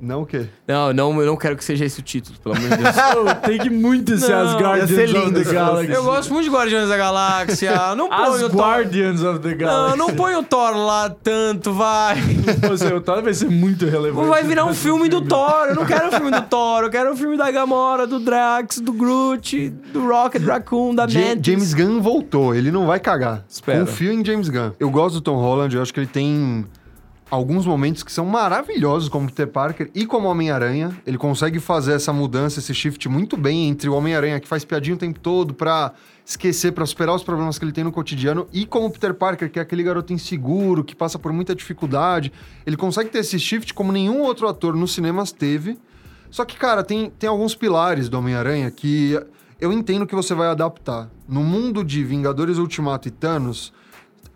Não o quê? Não, não, eu não quero que seja esse o título, pelo amor de Deus. Tem que muito ser Não, as ia Guardians ser of lindo the se Galaxy. Eu gosto muito de Guardiões da Galáxia. Não põe As o Thor. Guardians of the Não, Galaxy. não põe o Thor lá tanto, vai. Você, o Thor vai ser muito relevante. Vai virar um filme do Thor. Eu não quero um filme do Thor. Eu quero um filme da Gamora, do Drax, do Groot, do Rocket Raccoon, da Ja- Mantis. James Gunn voltou, ele não vai cagar. Espera. Confio em James Gunn. Eu gosto do Tom Holland, eu acho que ele tem alguns momentos que são maravilhosos como Peter Parker e como Homem-Aranha. Ele consegue fazer essa mudança, esse shift muito bem entre o Homem-Aranha que faz piadinha o tempo todo pra esquecer, pra superar os problemas que ele tem no cotidiano, e como Peter Parker, que é aquele garoto inseguro, que passa por muita dificuldade. Ele consegue ter esse shift como nenhum outro ator nos cinemas teve. Só que, cara, tem, tem alguns pilares do Homem-Aranha que eu entendo que você vai adaptar. No mundo de Vingadores Ultimato e Thanos,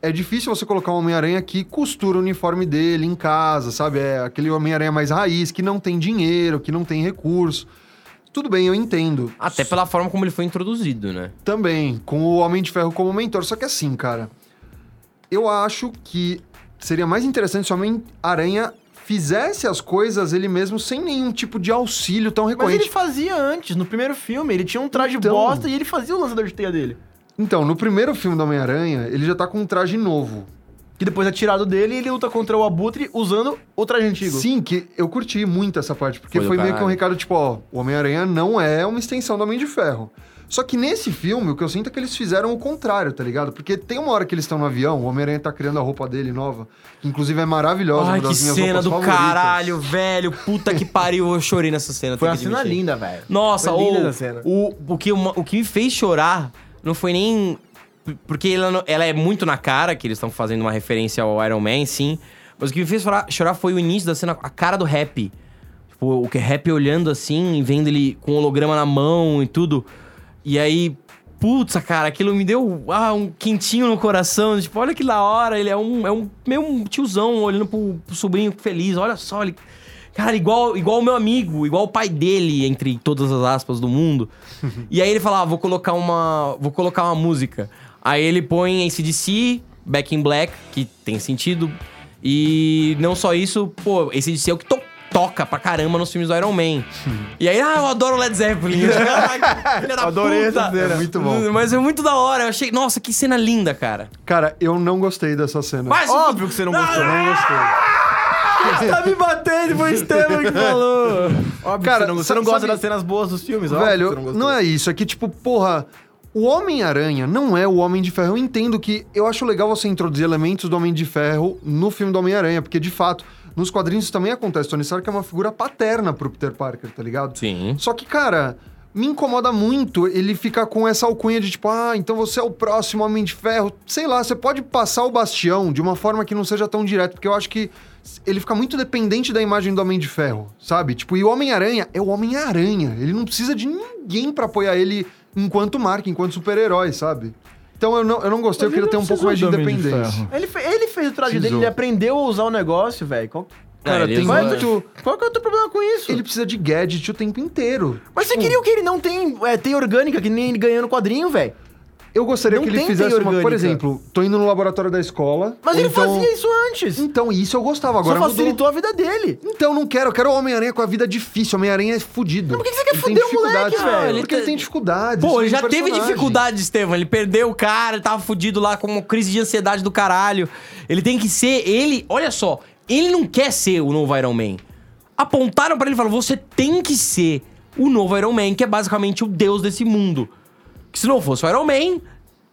é difícil você colocar um Homem-Aranha que costura o uniforme dele em casa, sabe? É aquele Homem-Aranha mais raiz, que não tem dinheiro, que não tem recurso. Tudo bem, eu entendo. Até pela forma como ele foi introduzido, né? Também, com o Homem de Ferro como mentor. Só que assim, cara, eu acho que seria mais interessante se o Homem-Aranha fizesse as coisas ele mesmo sem nenhum tipo de auxílio tão Mas recorrente. ele fazia antes, no primeiro filme. Ele tinha um traje Então. bosta e ele fazia o lançador de teia dele. Então, no primeiro filme do Homem-Aranha, ele já tá com um traje novo. Que depois é tirado dele e ele luta contra o Abutre usando o traje antigo. Sim, que eu curti muito essa parte, porque Foi foi, meio que um recado tipo, ó, o Homem-Aranha não é uma extensão do Homem de Ferro. Só que nesse filme, o que eu sinto é que eles fizeram o contrário, tá ligado? Porque tem uma hora que eles estão no avião, o Homem-Aranha tá criando a roupa dele nova, que inclusive é maravilhosa, Ai, uma que cena do favoritas. caralho, velho. Puta que pariu, eu chorei nessa cena. Foi uma que cena linda, velho. Nossa, Foi linda o, essa cena. o, o, que, o que me fez chorar não foi nem. Porque ela, ela é muito na cara, que eles estão fazendo uma referência ao Iron Man, sim. Mas o que me fez chorar, chorar foi o início da cena, a cara do Rap. Tipo, o que Rap olhando assim, vendo ele com holograma na mão e tudo. E aí, putz, cara, aquilo me deu ah, um quentinho no coração. Tipo, olha que da hora, ele é um, é um meio um tiozão olhando pro, pro sobrinho feliz. Olha só, ele. Cara, igual, igual o meu amigo, igual o pai dele, entre todas as aspas do mundo. e aí ele fala: ah, vou colocar uma. Vou colocar uma música. Aí ele põe ACDC, Back in Black, que tem sentido. E não só isso, pô, ACDC é o que to toca pra caramba nos filmes do Iron Man. e aí, ah, eu adoro Led Zeppelin. Filha da Adorei puta. essa cena. É muito bom. Mas é muito da hora. Eu achei, nossa, que cena linda, cara. Cara, eu não gostei dessa cena. Mas, Óbvio que você não gostou. Eu não gostei. Tá me batendo, foi o Estevam que falou. Óbvio Cara, você não, você não gosta sabe- das cenas boas dos filmes, óbvio Velho, você não, gostou. é isso. É que, tipo, porra, o Homem-Aranha não é o Homem de Ferro. Eu entendo que eu acho legal você introduzir elementos do Homem de Ferro no filme do Homem-Aranha, porque, de fato, nos quadrinhos isso também acontece. Tony Stark é uma figura paterna pro Peter Parker, tá ligado? Sim. Só que, cara, me incomoda muito ele ficar com essa alcunha de tipo, ah, então você é o próximo Homem de Ferro. Sei lá, você pode passar o bastião de uma forma que não seja tão direto, porque eu acho que ele fica muito dependente da imagem do Homem de Ferro, sabe? Tipo, e o Homem-Aranha é o Homem-Aranha. Ele não precisa de ninguém pra apoiar ele enquanto marca, enquanto super-herói, sabe? Então eu não, eu não gostei, eu Mas queria ele ter um pouco mais de de independência. Ferro. Ele, fe- ele fez o traje dele, ele aprendeu a usar o negócio, velho. Qual, Cara, ele tem muito. qual que é o teu problema com isso? Ele precisa de gadget o tempo inteiro. Mas você Tipo, queria o que ele não tem é, teia orgânica, que nem ele ganhou no quadrinho, velho. Eu gostaria Não que ele fizesse uma. Por exemplo, tô indo no laboratório da escola. Mas ele então- fazia isso antes. Então, isso eu gostava. Agora Só mudou. facilitou a vida dele. Então, não quero. Eu quero o Homem-Aranha com a vida difícil. Homem-Aranha é fudido. Mas por que você quer Ele tem fuder o moleque, dificuldades. velho? Porque ele tem dificuldades. Pô, ele já teve personagem. dificuldade, Estevam. Ele perdeu o cara, ele tava fudido lá com uma crise de ansiedade do caralho. Ele tem que ser. Ele. Olha só, ele não quer ser o novo Iron Man. Apontaram pra ele e falaram: você tem que ser o novo Iron Man, que é basicamente o deus desse mundo. Que se não fosse o Iron Man,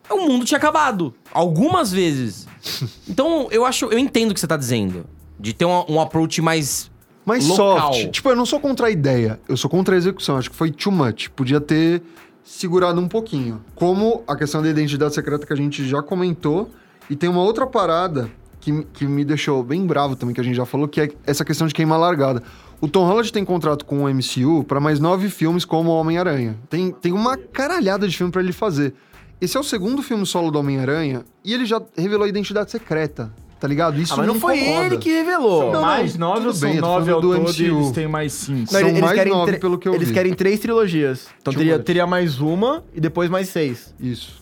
o mundo tinha acabado. Algumas vezes. Então, eu acho. Eu entendo o que você tá dizendo. De ter um, um approach mais. Mas local. soft. Tipo, eu não sou contra a ideia. Eu sou contra a execução. Acho que foi too much. Podia ter segurado um pouquinho. Como a questão da identidade secreta que a gente já comentou. E tem uma outra parada que, que me deixou bem bravo também, que a gente já falou, que é essa questão de queimar largada. O Tom Holland tem contrato com o MCU pra mais nove filmes como Homem-Aranha. Tem, tem uma caralhada de filme pra ele fazer. Esse é o segundo filme solo do Homem-Aranha e ele já revelou a identidade secreta, tá ligado? Isso Ah, mas não foi incomoda. ele que revelou. Não, mais não, nove ou são bem, nove ao do todo MCU. eles têm mais cinco? São eles mais querem nove, pelo que eu Eles vi. querem três trilogias. Então teria, teria mais uma e depois mais seis. Isso.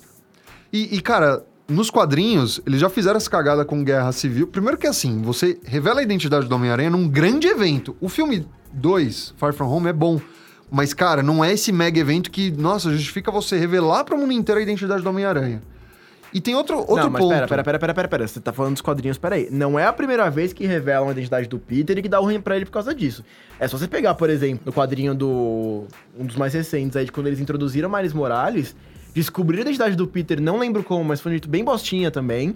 E, e, cara, nos quadrinhos, eles já fizeram essa cagada com Guerra Civil. Primeiro que assim, você revela a identidade do Homem-Aranha num grande evento. O filme 2, Far From Home, é bom. Mas, cara, não é esse mega evento que, nossa, justifica você revelar pro mundo inteiro a identidade do Homem-Aranha. E tem outro, outro não, mas ponto. pera, pera, pera, pera, pera, pera. Você tá falando dos quadrinhos, pera aí. Não é a primeira vez que revelam a identidade do Peter e que dá ruim pra ele por causa disso. É só você pegar, por exemplo, no quadrinho do... Um dos mais recentes aí, de quando eles introduziram Miles Morales, descobriram a identidade do Peter, não lembro como, mas foi um jeito bem bostinha também.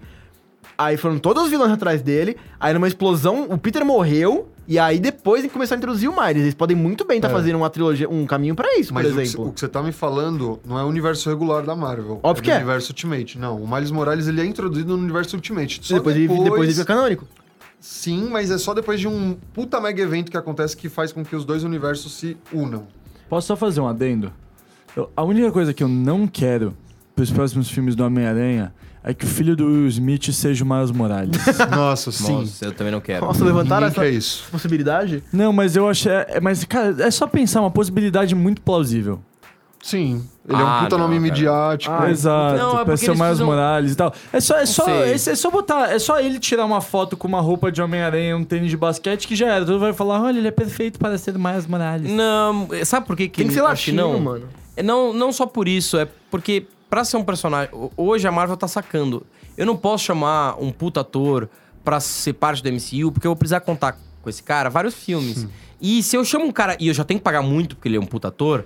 Aí foram todos os vilões atrás dele, aí numa explosão o Peter morreu, e aí depois começaram a introduzir o Miles. Eles podem muito bem estar É. fazendo uma trilogia, um caminho pra isso, Mas por exemplo. o que você tá me falando não é o universo regular da Marvel. Óbvio é que é. universo Ultimate. Não, o Miles Morales ele é introduzido no universo Ultimate. Só depois, ele, depois ele fica canônico. Sim, mas é só depois de um puta mega evento que acontece que faz com que os dois universos se unam. Posso só fazer um adendo? Eu- a única coisa que eu não quero pros próximos filmes do Homem-Aranha é que o filho do Will Smith seja o Miles Morales. Nossa, sim. Nossa, eu também não quero. Nossa, levantaram Ninguém essa isso. possibilidade? não, mas eu achei. é- Mas, cara, é só pensar uma possibilidade muito plausível. Sim. Ele é Ah, um puta não, nome cara. midiático. Ah, Exato, Não, é ser o Miles Morales e tal. É só, é, só, é, é só botar. É só ele tirar uma foto com uma roupa de Homem-Aranha, um tênis de basquete que já era. Todo mundo vai falar: olha, ele é perfeito para ser o Miles Morales. Não, sabe por que que Tem que ser latino, não? mano. É, Não, não só por isso, é porque pra ser um personagem. ho- Hoje a Marvel tá sacando. Eu não posso chamar um puta ator pra ser parte do MCU, porque eu vou precisar contar com esse cara vários filmes. E se eu chamo um cara e eu já tenho que pagar muito porque ele é um puta ator,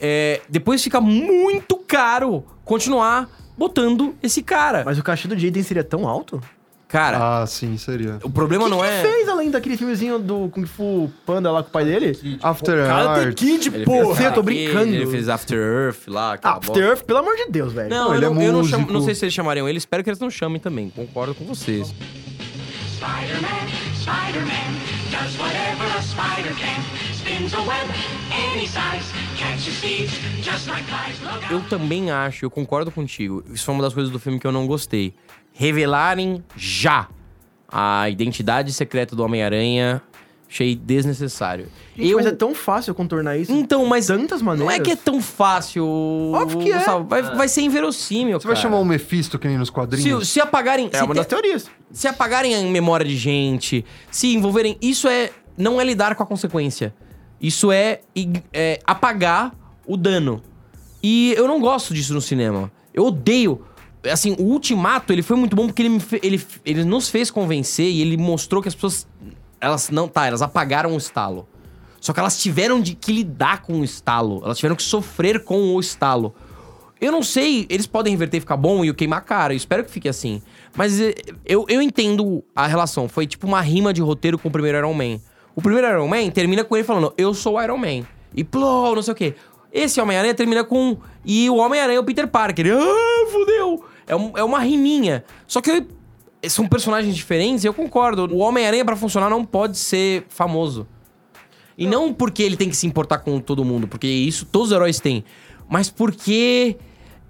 é, depois fica muito caro continuar botando esse cara. Mas o cachê do Jaden seria tão alto? Cara, Ah, sim, seria. o problema que não que é. ele fez além daquele filmezinho do Kung Fu Panda lá com o pai dele? After Karate Arts. Kid, Ele porra! Eu tô brincando. Ele fez After Earth lá. After. Earth, pelo amor de Deus, velho. Não, ele eu, é não, eu não, chamo- não sei se eles chamariam ele, espero que eles não chamem também. Concordo com vocês. Spider-Man, Spider-Man, does whatever a spider can. Eu também acho, eu concordo contigo. Isso foi uma das coisas do filme que eu não gostei. Revelarem já a identidade secreta do Homem-Aranha, achei desnecessário. Gente, eu... Mas é tão fácil contornar isso. Então, mas tantas não maneiras. é que é tão fácil. Óbvio que é. Vai, vai ser inverossímil, Você vai chamar o Mephisto que nem nos Se, quadrinhos? se apagarem... É se uma te- das teorias. se apagarem a memória de gente, se envolverem. Isso é. Não é lidar com a consequência. Isso é, é apagar o dano. E eu não gosto disso no cinema. Eu odeio. Assim, o Ultimato, ele foi muito bom porque ele, ele, ele nos fez convencer e ele mostrou que as pessoas. Elas não. Tá, elas apagaram o estalo. Só que elas tiveram de que lidar com o estalo. Elas tiveram que sofrer com o estalo. Eu não sei, eles podem reverter ficar bom e eu queimar a cara. Eu espero que fique assim. Mas eh, eu, eu entendo a relação. Foi tipo uma rima de roteiro com o primeiro Iron Man. O primeiro Iron Man termina com ele falando, eu sou o Iron Man. E plô, não sei o quê. Esse Homem-Aranha termina com. E o Homem-Aranha é o Peter Parker. Ah, fudeu! É, um- é uma riminha. Só que eu- são personagens diferentes e eu concordo. O Homem-Aranha, pra funcionar, não pode ser famoso. E não porque ele tem que se importar com todo mundo, porque isso todos os heróis têm. Mas porque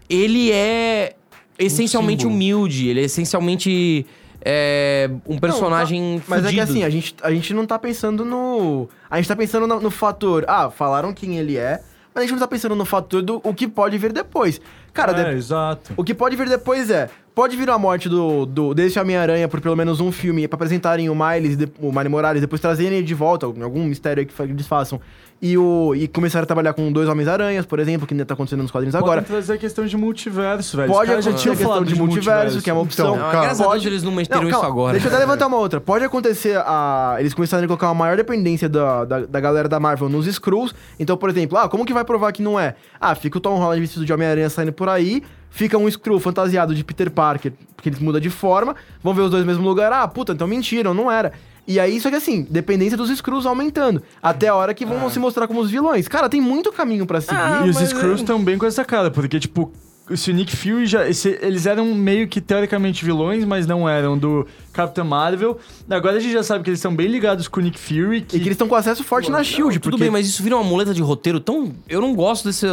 ele é essencialmente símbolo. humilde, ele é essencialmente é, um personagem Não, tá- Mas é que fudido. assim, a gente, a gente não tá pensando no. A gente tá pensando no, no fator. Ah, falaram quem ele é, mas a gente não tá pensando no fator do o que pode vir depois. Cara, É, de- exato. o que pode vir depois é. Pode vir a morte do, do desse Homem-Aranha por pelo menos um filme pra apresentarem o Miles, e de- o Miles Morales, depois trazerem ele de volta, algum algum mistério aí que eles façam. E, o, e começar a trabalhar com dois Homens-Aranhas, por exemplo, que ainda tá acontecendo nos quadrinhos agora. Pode trazer a questão de multiverso, velho. Pode caras já acontecer tinham a questão falado de multiverso, que é uma opção. Então, Não, cara, graças a pode- Deus eles não meteram Não, isso calma, agora. Deixa eu até levantar uma outra. Pode acontecer a. Eles começarem a colocar uma maior dependência da, da, da galera da Marvel nos Skrulls. Então, por exemplo, ah, como que vai provar que não é? Ah, fica o Tom Holland vestido de Homem-Aranha saindo por aí. Fica um Skrull fantasiado de Peter Parker, porque ele muda de forma. Vão ver os dois no mesmo lugar. Ah, puta, então mentiram, não era. E aí, só que assim, dependência dos Skrulls aumentando. Até a hora que vão se mostrar como os vilões. Cara, tem muito caminho pra seguir. e os mas Skrulls é- estão bem com essa cara, porque, tipo, se o Nick Fury já. esse- eles eram meio que teoricamente vilões, mas não eram do Capitão Marvel. Agora a gente já sabe que eles estão bem ligados com o Nick Fury. Que, E que eles estão com acesso forte na Shield. Tudo porque... bem, mas isso vira uma muleta de roteiro tão. Eu não gosto desse.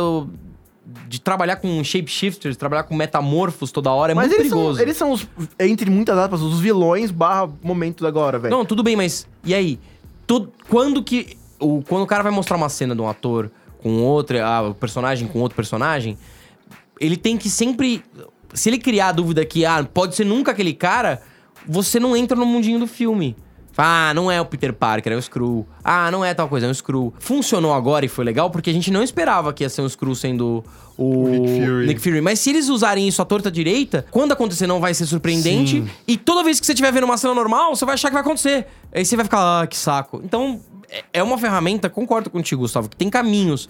De trabalhar com shapeshifters, trabalhar com metamorfos toda hora, é Mas muito eles perigoso. são, eles são os, entre muitas aspas, os vilões barra momento agora, velho. Não, tudo bem, mas. E aí? Tu- quando que. O, quando o cara vai mostrar uma cena de um ator com outro, ah, o personagem com outro personagem, ele tem que sempre. Se ele criar a dúvida que, ah, pode ser nunca aquele cara, você não entra no mundinho do filme. Ah, não é o Peter Parker, é o Skrull. Ah, não é tal coisa, é o Skrull. Funcionou agora e foi legal porque a gente não esperava que ia ser um Skrull sendo o, Nick Fury. Mas se eles usarem isso à torta direita, quando acontecer não vai ser surpreendente. Sim. E toda vez que você estiver vendo uma cena normal, você vai achar que vai acontecer. Aí você vai ficar, ah, que saco. Então, é- é uma ferramenta, concordo contigo, Gustavo, que tem caminhos.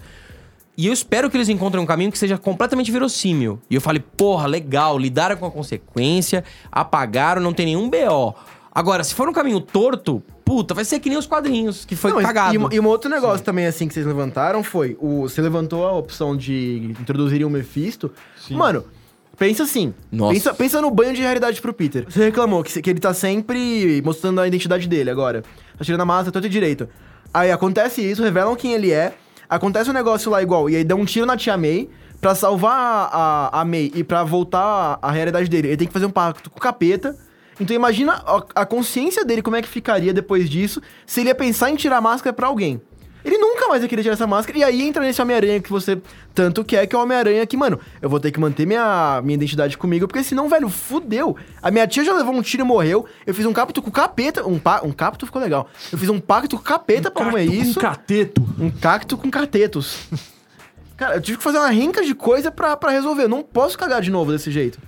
E eu espero que eles encontrem um caminho que seja completamente verossímil. E eu falei, porra, legal, lidaram com a consequência, apagaram, não tem nenhum BO. Agora, se for um caminho torto, puta, vai ser que nem os quadrinhos, que foi Não, e- cagado. E, uma- e um outro negócio também, assim, que vocês levantaram foi... O, você levantou a opção de introduzir o Mephisto. Mano, pensa assim. Nossa. Pensa, pensa no banho de realidade pro Peter. Você reclamou que, se- que ele tá sempre mostrando a identidade dele agora. Tá tirando a máscara, tanto e direito. Aí acontece isso, revelam quem ele é. Acontece um negócio lá igual. E aí dá um tiro na tia May. Pra salvar a, a, a May e pra voltar à realidade dele, ele tem que fazer um pacto com o capeta. Então imagina a, a consciência dele, como é que ficaria depois disso, se ele ia pensar em tirar a máscara pra alguém. Ele nunca mais ia querer tirar essa máscara. E aí entra nesse Homem-Aranha que você tanto quer, que é o Homem-Aranha que, mano, eu vou ter que manter minha, minha identidade comigo, porque senão, velho, fudeu. A minha tia já levou um tiro e morreu. Eu fiz um pacto com capeta. Um, pa, um pacto ficou legal. Eu fiz um pacto com capeta pra arrumar isso. Com cateto. Um cacto com catetos. Cara, eu tive que fazer uma renca de coisa pra, pra resolver. Eu não posso cagar de novo desse jeito.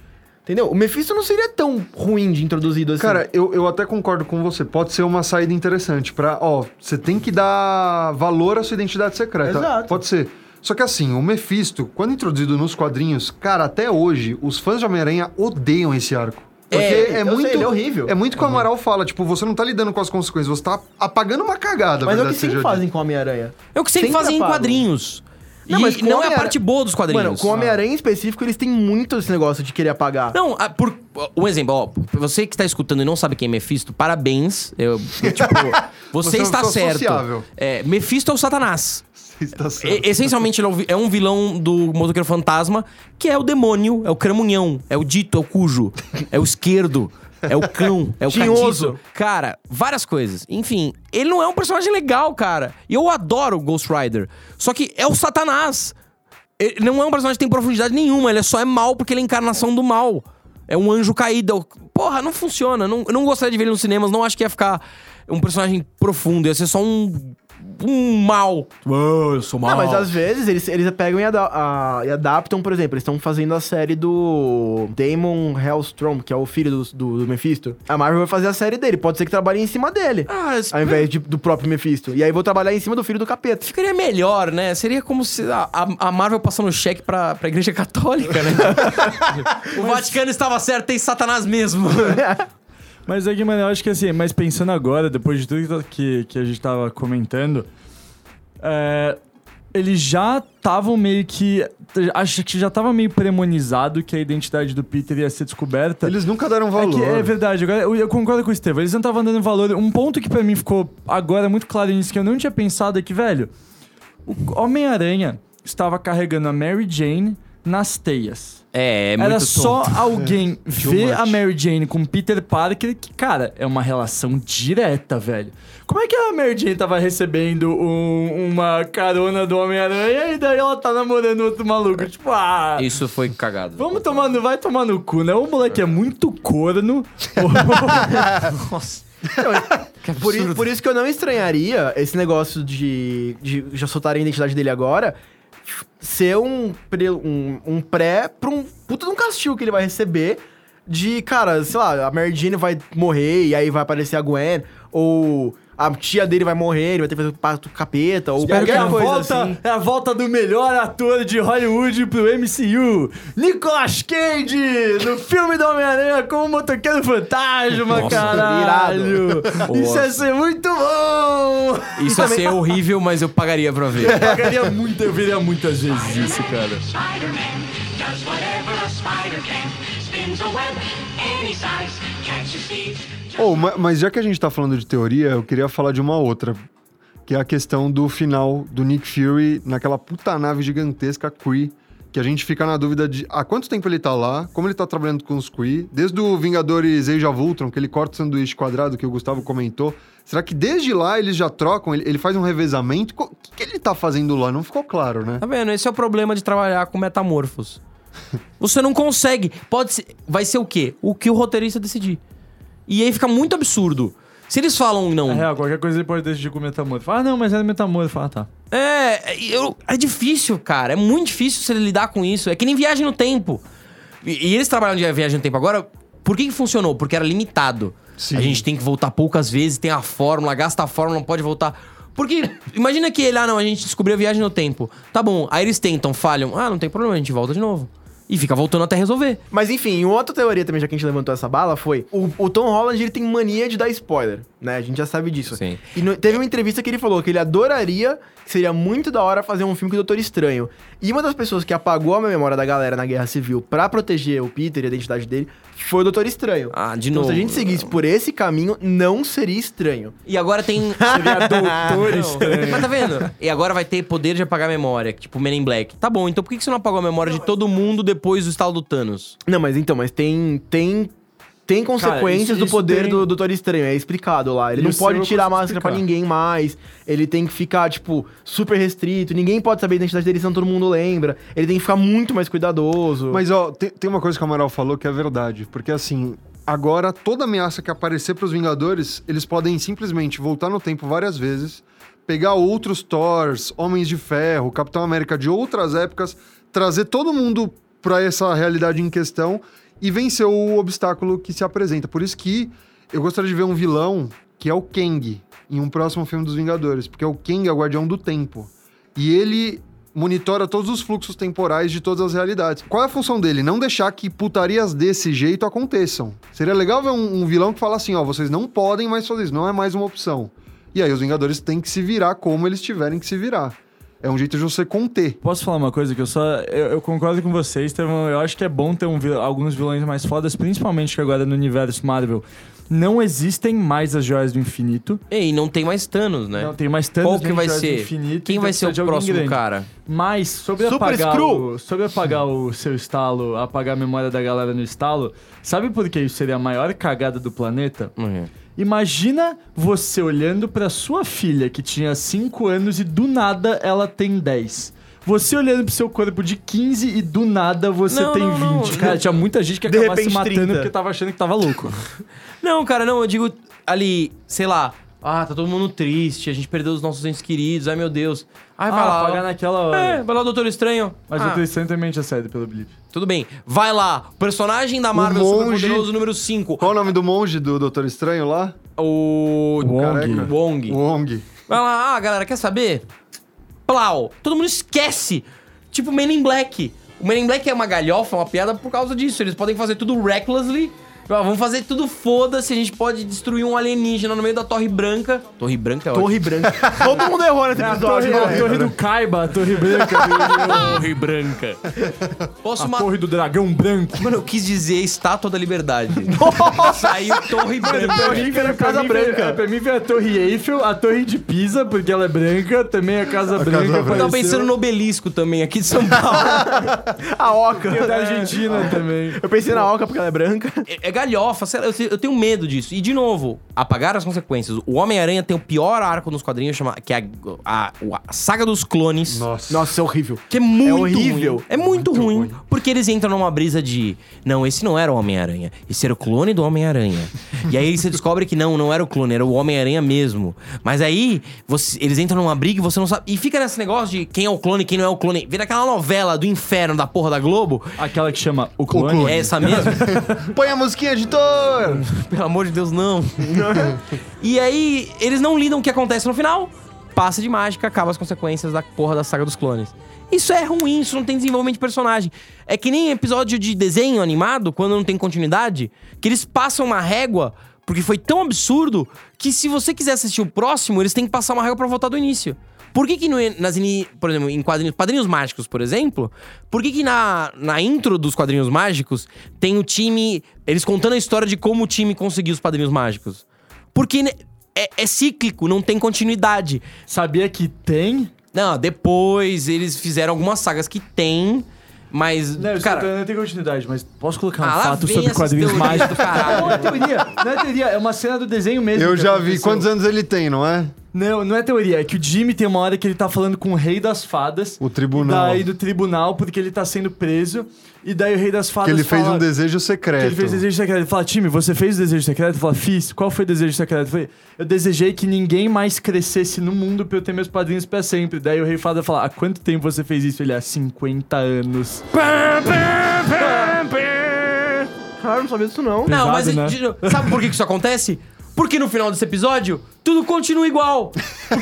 Entendeu? O Mephisto não seria tão ruim de introduzido assim. Cara, eu, eu até concordo com você. Pode ser uma saída interessante pra, ó, você tem que dar valor à sua identidade secreta. Exato. Pode ser. Só que assim, o Mephisto, quando introduzido nos quadrinhos, cara, até hoje, os fãs de Homem-Aranha odeiam esse arco. Porque é, eu sei, muito. ele é horrível. É muito o que o Amaral fala, tipo, você não tá lidando com as consequências, você tá apagando uma cagada, Mas é o que sempre fazem com o Homem-Aranha. É o que sempre, Sempre fazem em apagam. quadrinhos. Não, e mas não é a parte boa dos quadrinhos. Mano, com o Homem-Aranha em específico, eles têm muito esse negócio de querer apagar. Não, ah, por um exemplo, ó, você que está escutando e não sabe quem é Mephisto, parabéns. Eu, eu, tipo, você, Você é está certo. sociável. É, Mephisto é o Satanás. Você está certo. E- essencialmente, ele é um é um vilão do Motoqueiro Fantasma, que é o demônio, é o cramunhão, é o dito, é o cujo, é o esquerdo, é o cão, é o Tinhoso. Cara, várias coisas. Enfim, ele não é um personagem legal, cara. E eu adoro o Ghost Rider. Só que é o Satanás. Ele não é um personagem que tem profundidade nenhuma, ele só é mal porque ele é a encarnação do mal. É um anjo caído. Porra, não funciona. Não, eu não gostaria de ver ele nos cinemas, não acho que ia ficar um personagem profundo, ia ser só um. Um mal. Oh, eu sou mal. Não, mas às vezes eles, eles pegam e, ada- a- e adaptam, por exemplo, eles estão fazendo a série do Damon Hellstrom, que é o filho do, do, do Mephisto. A Marvel vai fazer a série dele, pode ser que trabalhe em cima dele, Ah, ao invés de- do próprio Mephisto. E aí vou trabalhar em cima do filho do capeta. Ficaria melhor, né? Seria como se a, a- a Marvel passando cheque pra, pra igreja católica, né? o Vaticano estava certo, tem Satanás mesmo. Mas é que, mano, eu acho que assim, mas pensando agora, depois de tudo que, que, a gente tava comentando, é, eles já estavam meio que. Acho que já tava meio premonizado que a identidade do Peter ia ser descoberta. Eles nunca deram É, valor. que é verdade, agora eu, eu concordo com o Estevam. Eles não estavam dando valor. Um ponto que pra mim ficou agora muito claro nisso, que eu não tinha pensado, é que, velho, o Homem-Aranha estava carregando a Mary Jane nas teias. É, é muito Era só tonto. alguém ver much. a Mary Jane com Peter Parker, que, cara, é uma relação direta, velho. Como é que a Mary Jane tava recebendo um- uma carona do Homem-Aranha e daí ela tá namorando outro maluco? Tipo, ah. Isso foi cagado. Vamos tomar no, vai tomar no cu, né? O moleque é muito corno. Nossa. Por, i- por isso que eu não estranharia esse negócio de, de já soltarem a identidade dele agora ser um, pre- um, um pré pra um puta de um castigo que ele vai receber de, cara, sei lá, a Mary Jane vai morrer e aí vai aparecer a Gwen, ou a tia dele vai morrer, ele vai ter que fazer o pacto com o capeta, ou Espero que qualquer a coisa volta, assim. é a volta do melhor ator de Hollywood pro MCU, Nicolas Cage, no filme do Homem-Aranha como motoqueiro fantasma, Nossa, caralho. Isso ia ser muito bom. Isso ia ser horrível, mas eu pagaria pra ver. Eu pagaria muito, eu veria muitas vezes isso, cara. Spider-Man does whatever a spider can. Spins a web any size, catches thieves. Oh, ma- mas já que a gente tá falando de teoria, eu queria falar de uma outra. Que é a questão do final do Nick Fury naquela puta nave gigantesca Kree. Que a gente fica na dúvida de há quanto tempo ele tá lá, como ele tá trabalhando com os Kree. Desde o Vingadores Age of Ultron, que ele corta o sanduíche quadrado, que o Gustavo comentou. Será que desde lá eles já trocam? Ele, ele faz um revezamento? O que, que ele tá fazendo lá? Não ficou claro, né? Tá vendo? Esse é o problema de trabalhar com metamorfos. Você não consegue. Pode ser. Vai ser o quê? O que o roteirista decidir. E aí fica muito absurdo. Se eles falam não. É real, qualquer coisa ele pode decidir com metamorfo. Ah, não, mas era metamorfo. Ah, tá. É, eu- é difícil, cara. É muito difícil você lidar com isso. É que nem viagem no tempo. E, e eles trabalham de viagem no tempo agora. Por que, que funcionou? Porque era limitado. Sim. A gente tem que voltar poucas vezes, tem a fórmula, gasta a fórmula, não pode voltar. Porque, imagina que ele, ah, não, a gente descobriu a viagem no tempo. Tá bom, aí eles tentam, falham. Ah, não tem problema, a gente volta de novo. E fica voltando até resolver. Mas enfim, outra teoria também, já que a gente levantou essa bala, foi o, o Tom Holland ele tem mania de dar spoiler, né? A gente já sabe disso. Sim. E no- teve uma entrevista que ele falou que ele adoraria, que seria muito da hora fazer um filme com o Doutor Estranho. E uma das pessoas que apagou a memória da galera na Guerra Civil pra proteger o Peter e a identidade dele foi o Doutor Estranho. Ah, de então, novo. se a gente seguisse por esse caminho, não seria estranho. E agora tem. Seria doutor Não, estranho. Mas tá vendo? E agora vai ter poder de apagar a memória, tipo Men in Black. Tá bom, então por que que você não apagou a memória de todo mundo depois do estalo do Thanos? Não, mas então, mas tem. tem tem consequências isso- do isso poder tem- do Doutor Estranho, é explicado lá. Ele não Isso pode tirar a máscara pra explicar. ninguém mais. Ele tem que ficar, tipo, super restrito. Ninguém pode saber a identidade dele, senão todo mundo lembra. Ele tem que ficar muito mais cuidadoso. Mas, ó, tem, tem uma coisa que o Amaral falou que é verdade. Porque, assim, agora toda ameaça que aparecer pros Vingadores, eles podem simplesmente voltar no tempo várias vezes, pegar outros Thors, Homens de Ferro, Capitão América de outras épocas, trazer todo mundo pra essa realidade em questão e vencer o obstáculo que se apresenta. Por isso que eu gostaria de ver um vilão que é o Kang em um próximo filme dos Vingadores. Porque o Kang é o guardião do tempo. E ele monitora todos os fluxos temporais de todas as realidades. Qual é a função dele? Não deixar que putarias desse jeito aconteçam. Seria legal ver um, um vilão que fala assim, ó, vocês não podem mais fazer isso, não é mais uma opção. E aí os Vingadores têm que se virar como eles tiverem que se virar. É um jeito de você conter. Posso falar uma coisa que eu só. Eu, eu concordo com vocês, Estevão. Eu acho que é bom ter um alguns vilões mais fodas, principalmente que agora no universo Marvel não existem mais as joias do infinito. E não tem mais Thanos, né? Não tem mais Thanos Qual que vai ser? infinito. Quem então vai ser o próximo grande. cara? Mas sobre Super apagar, Screw! o, sobre apagar o seu estalo, apagar a memória da galera no estalo, sabe por que isso seria a maior cagada do planeta? Uhum. Imagina você olhando pra sua filha que tinha 5 anos e do nada ela tem 10. Você olhando pro seu corpo de 15 e do nada você Não, tem não, não. 20. Cara, tinha muita gente que De acabava se repente, matando 30. porque tava achando que tava louco. Não, cara, não, eu digo ali, sei lá. Ah, tá todo mundo triste, a gente perdeu os nossos entes queridos, ai meu Deus. Ai, vai ah, lá. apagar naquela hora. É, vai lá o Doutor Estranho. Mas ah, o Tristan também tinha saído pelo Blip. Tudo bem. Vai lá, o personagem da Marvel monge- Superpoderoso número 5. Qual o nome do monge do Doutor Estranho lá? O... Wong. Wong. Wong. Vai lá, ah, galera, quer saber? Plau. Todo mundo esquece. Tipo Men in Black. O Men in Black é uma galhofa, uma piada por causa disso. Eles podem fazer tudo recklessly. Ah, Vamos fazer tudo foda-se. A gente pode destruir um alienígena no meio da Torre Branca. Torre Branca é ótimo. Torre Branca. Todo mundo errou nesse episódio. torre, né? a torre do Kaiba, a torre branca. Torre Branca. Posso a torre do dragão branco. Mano, eu quis dizer Estátua da Liberdade. Saiu Torre Branca. Pra mim, veio a Casa Branca. É, pra mim veio a Torre Eiffel, a Torre de Pisa, porque ela é branca, também a Casa Branca. Branca. Eu tava pensando no obelisco também, aqui de São Paulo. A Oca. Tem da Argentina também. Eu pensei na Oca porque ela é branca. É, é galhofa, sei lá, eu, eu tenho medo disso. E, de novo, apagar as consequências. O Homem-Aranha tem o pior arco nos quadrinhos, chama, que é a, a- a saga dos clones. Nossa. Nossa, isso é horrível. Que é muito horrível. ruim. É muito, ruim, Porque eles entram numa brisa de. Não, esse não era o Homem-Aranha. Esse era o clone do Homem-Aranha. e aí você descobre que não, não era o clone, era o Homem-Aranha mesmo. Mas aí você- eles entram numa briga e você não sabe. E fica nesse negócio de quem é o clone, quem não é o clone. Vira aquela novela do inferno da porra da Globo. Aquela que chama O Clone. Clone. É essa mesmo? Põe a musiquinha, editor! Pelo amor de Deus, não. e aí, eles não lidam o que acontece no final. Passa de mágica, acaba as consequências da porra da saga dos clones. Isso é ruim, isso não tem desenvolvimento de personagem. É que nem episódio de desenho animado, quando não tem continuidade, que eles passam uma régua, porque foi tão absurdo, que se você quiser assistir o próximo, eles têm que passar uma régua pra voltar do início. Por que que no, nas, por exemplo, em quadrinhos, quadrinhos mágicos, por exemplo, por que que na, na intro dos quadrinhos mágicos tem o time, eles contando a história de como o time conseguiu os quadrinhos mágicos? Porque né, é, é cíclico, não tem continuidade. Sabia que tem? Não, depois eles fizeram algumas sagas que tem, mas, Não, cara... não tem continuidade, mas posso colocar um Ah, fato sobre quadrinhos mágicos? do caralho. Não é teoria, não é teoria, é uma cena do desenho mesmo. Eu já vi. aconteceu. Quantos anos ele tem, não é? Não, não é teoria, é que o Jimmy tem uma hora que ele tá falando com o rei das fadas. O tribunal. Daí do tribunal, porque ele tá sendo preso. E daí o rei das fadas Que ele fez fala- um desejo Que secreto. ele fez desejo secreto. Ele fala, time, você fez o desejo secreto? Ele fala, fiz. Qual foi o desejo secreto? Eu falei, eu desejei que ninguém mais crescesse no mundo pra eu ter meus padrinhos pra sempre. Daí o rei fada fala, há quanto tempo você fez isso? Ele, há 50 anos. Cara, não sabia disso não. Não, Pesado, mas né? sabe por que que isso acontece? Porque no final desse episódio, tudo continua igual.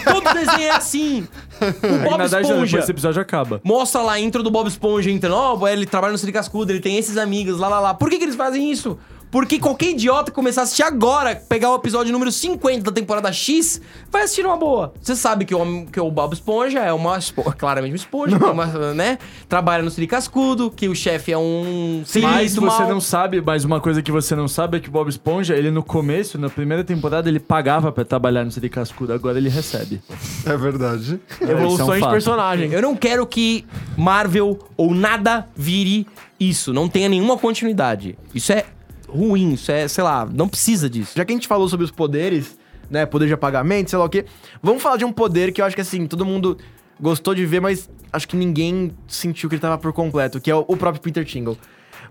Todo desenho é assim. O Bob na verdade, Esponja depois esse episódio acaba. mostra lá a intro do Bob Esponja entrando. Ó, ele trabalha no Siri Cascudo, ele tem esses amigos, lá, lá, lá. Por que que eles fazem isso? Porque qualquer idiota que começar a assistir agora, pegar o episódio número 50 da temporada X, vai assistir uma boa. Você sabe que o, que o Bob Esponja é uma espo- claramente uma esponja, que é uma, né? Trabalha no Siri Cascudo, que o chefe é um Mas espírito você mal. não sabe, mas uma coisa que você não sabe é que o Bob Esponja, ele no começo, na primeira temporada, ele pagava pra trabalhar no CD Cascudo, agora ele recebe. É verdade. É um Evoluções de fato. personagem. Eu não quero que Marvel ou nada vire isso. Não tenha nenhuma continuidade. Isso é ruim, isso é, sei lá, não precisa disso. Já que a gente falou sobre os poderes, né? Poder de apagamento, sei lá o quê. Vamos falar de um poder que eu acho que assim, todo mundo gostou de ver, mas acho que ninguém sentiu que ele tava por completo, que é o, o próprio Peter Tingle.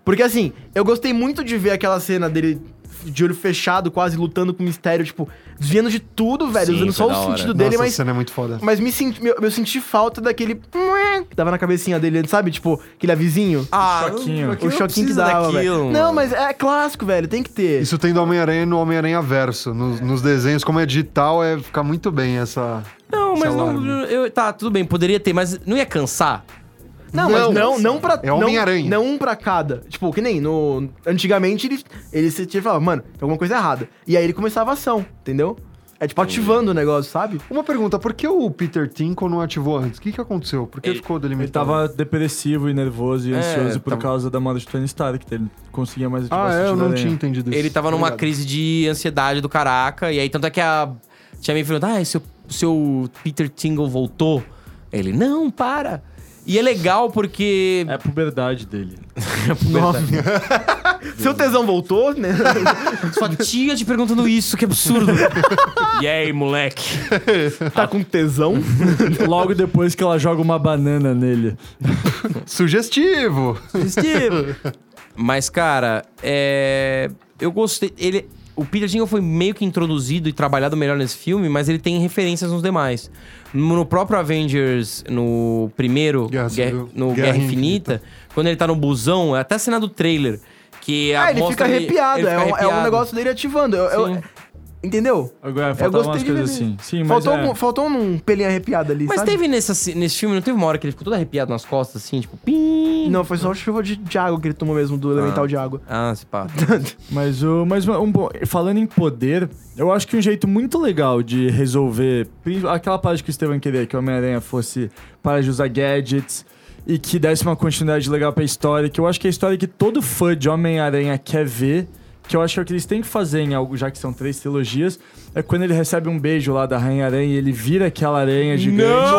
Porque assim, eu gostei muito de ver aquela cena dele de olho fechado, quase lutando com o mistério, tipo, desviando de tudo, velho, Sim, usando só o sentido dele, Nossa, mas. a cena é muito foda. Mas me senti, eu, eu senti falta daquele. que tava na cabecinha dele, sabe? Tipo, aquele avizinho. Ah, Choquinho. o choquinho que dava, velho. Não, mas é clássico, velho. Tem que ter. Isso tem do Homem-Aranha no Homem-Aranha Verso. Nos, nos desenhos, como é digital, é fica muito bem essa. Não, mas não. Eu, tá, tudo bem, poderia ter, mas não ia cansar? Não, Não, mas não, não pra. é não- Homem-Aranha. Não, um pra cada. Tipo, que nem no. Antigamente ele, ele se tinha falava, mano, tem alguma coisa errada. E aí ele começava a ação, entendeu? É tipo ativando o negócio, sabe? Uma pergunta, por que o Peter Tinkle não ativou antes? O que, que aconteceu? Por que Ele- ficou Ele delimitado? tava depressivo e nervoso e É, ansioso por tava- causa da morte de Tony Stark, que ele conseguia mais ativar Ah, é, eu não tinha entendido isso. Ele tava numa Obrigado. crise de ansiedade do caraca, e aí tanto é que a. Tinha me perguntado, ah, seu, seu Peter Tingle voltou? Ele, não, para. E é legal porque. É a puberdade dele. Seu tesão voltou, né? Sua tia te perguntando isso, que absurdo. e aí, moleque? tá com tesão. Logo depois que ela joga uma banana nele. Sugestivo! Mas, cara, é. Eu gostei. Ele. O Peter Tingle foi meio que introduzido e trabalhado melhor nesse filme, mas ele tem referências nos demais. No próprio Avengers, no primeiro, Guerra no Guerra Guerra, Infinita, quando ele tá no busão, até a cena do trailer, que a Ah, ele fica arrepiado. ele é, fica um, é um arrepiado. negócio dele ativando. Eu- eu-. Entendeu? Agora, umas ver. coisas assim. Sim, mas faltou, é. algum- faltou um pelinho arrepiado ali, Mas sabe? teve nessa, nesse filme, não teve uma hora que ele ficou todo arrepiado nas costas, assim, tipo, pim. Não, foi só chuva de, de água que ele tomou mesmo, do elemental de água. Ah, se pá. Mas, o, mas um, bom- falando em poder, eu acho que um jeito muito legal de resolver aquela parte que o Steven queria, que o Homem-Aranha fosse para de usar gadgets e que desse uma continuidade legal pra história, que eu acho que é a história que todo fã de Homem-Aranha quer ver, que eu acho que é o que eles têm que fazer em algo, já que são três trilogias, é quando ele recebe um beijo lá da Rainha-Aranha e ele vira aquela aranha gigante.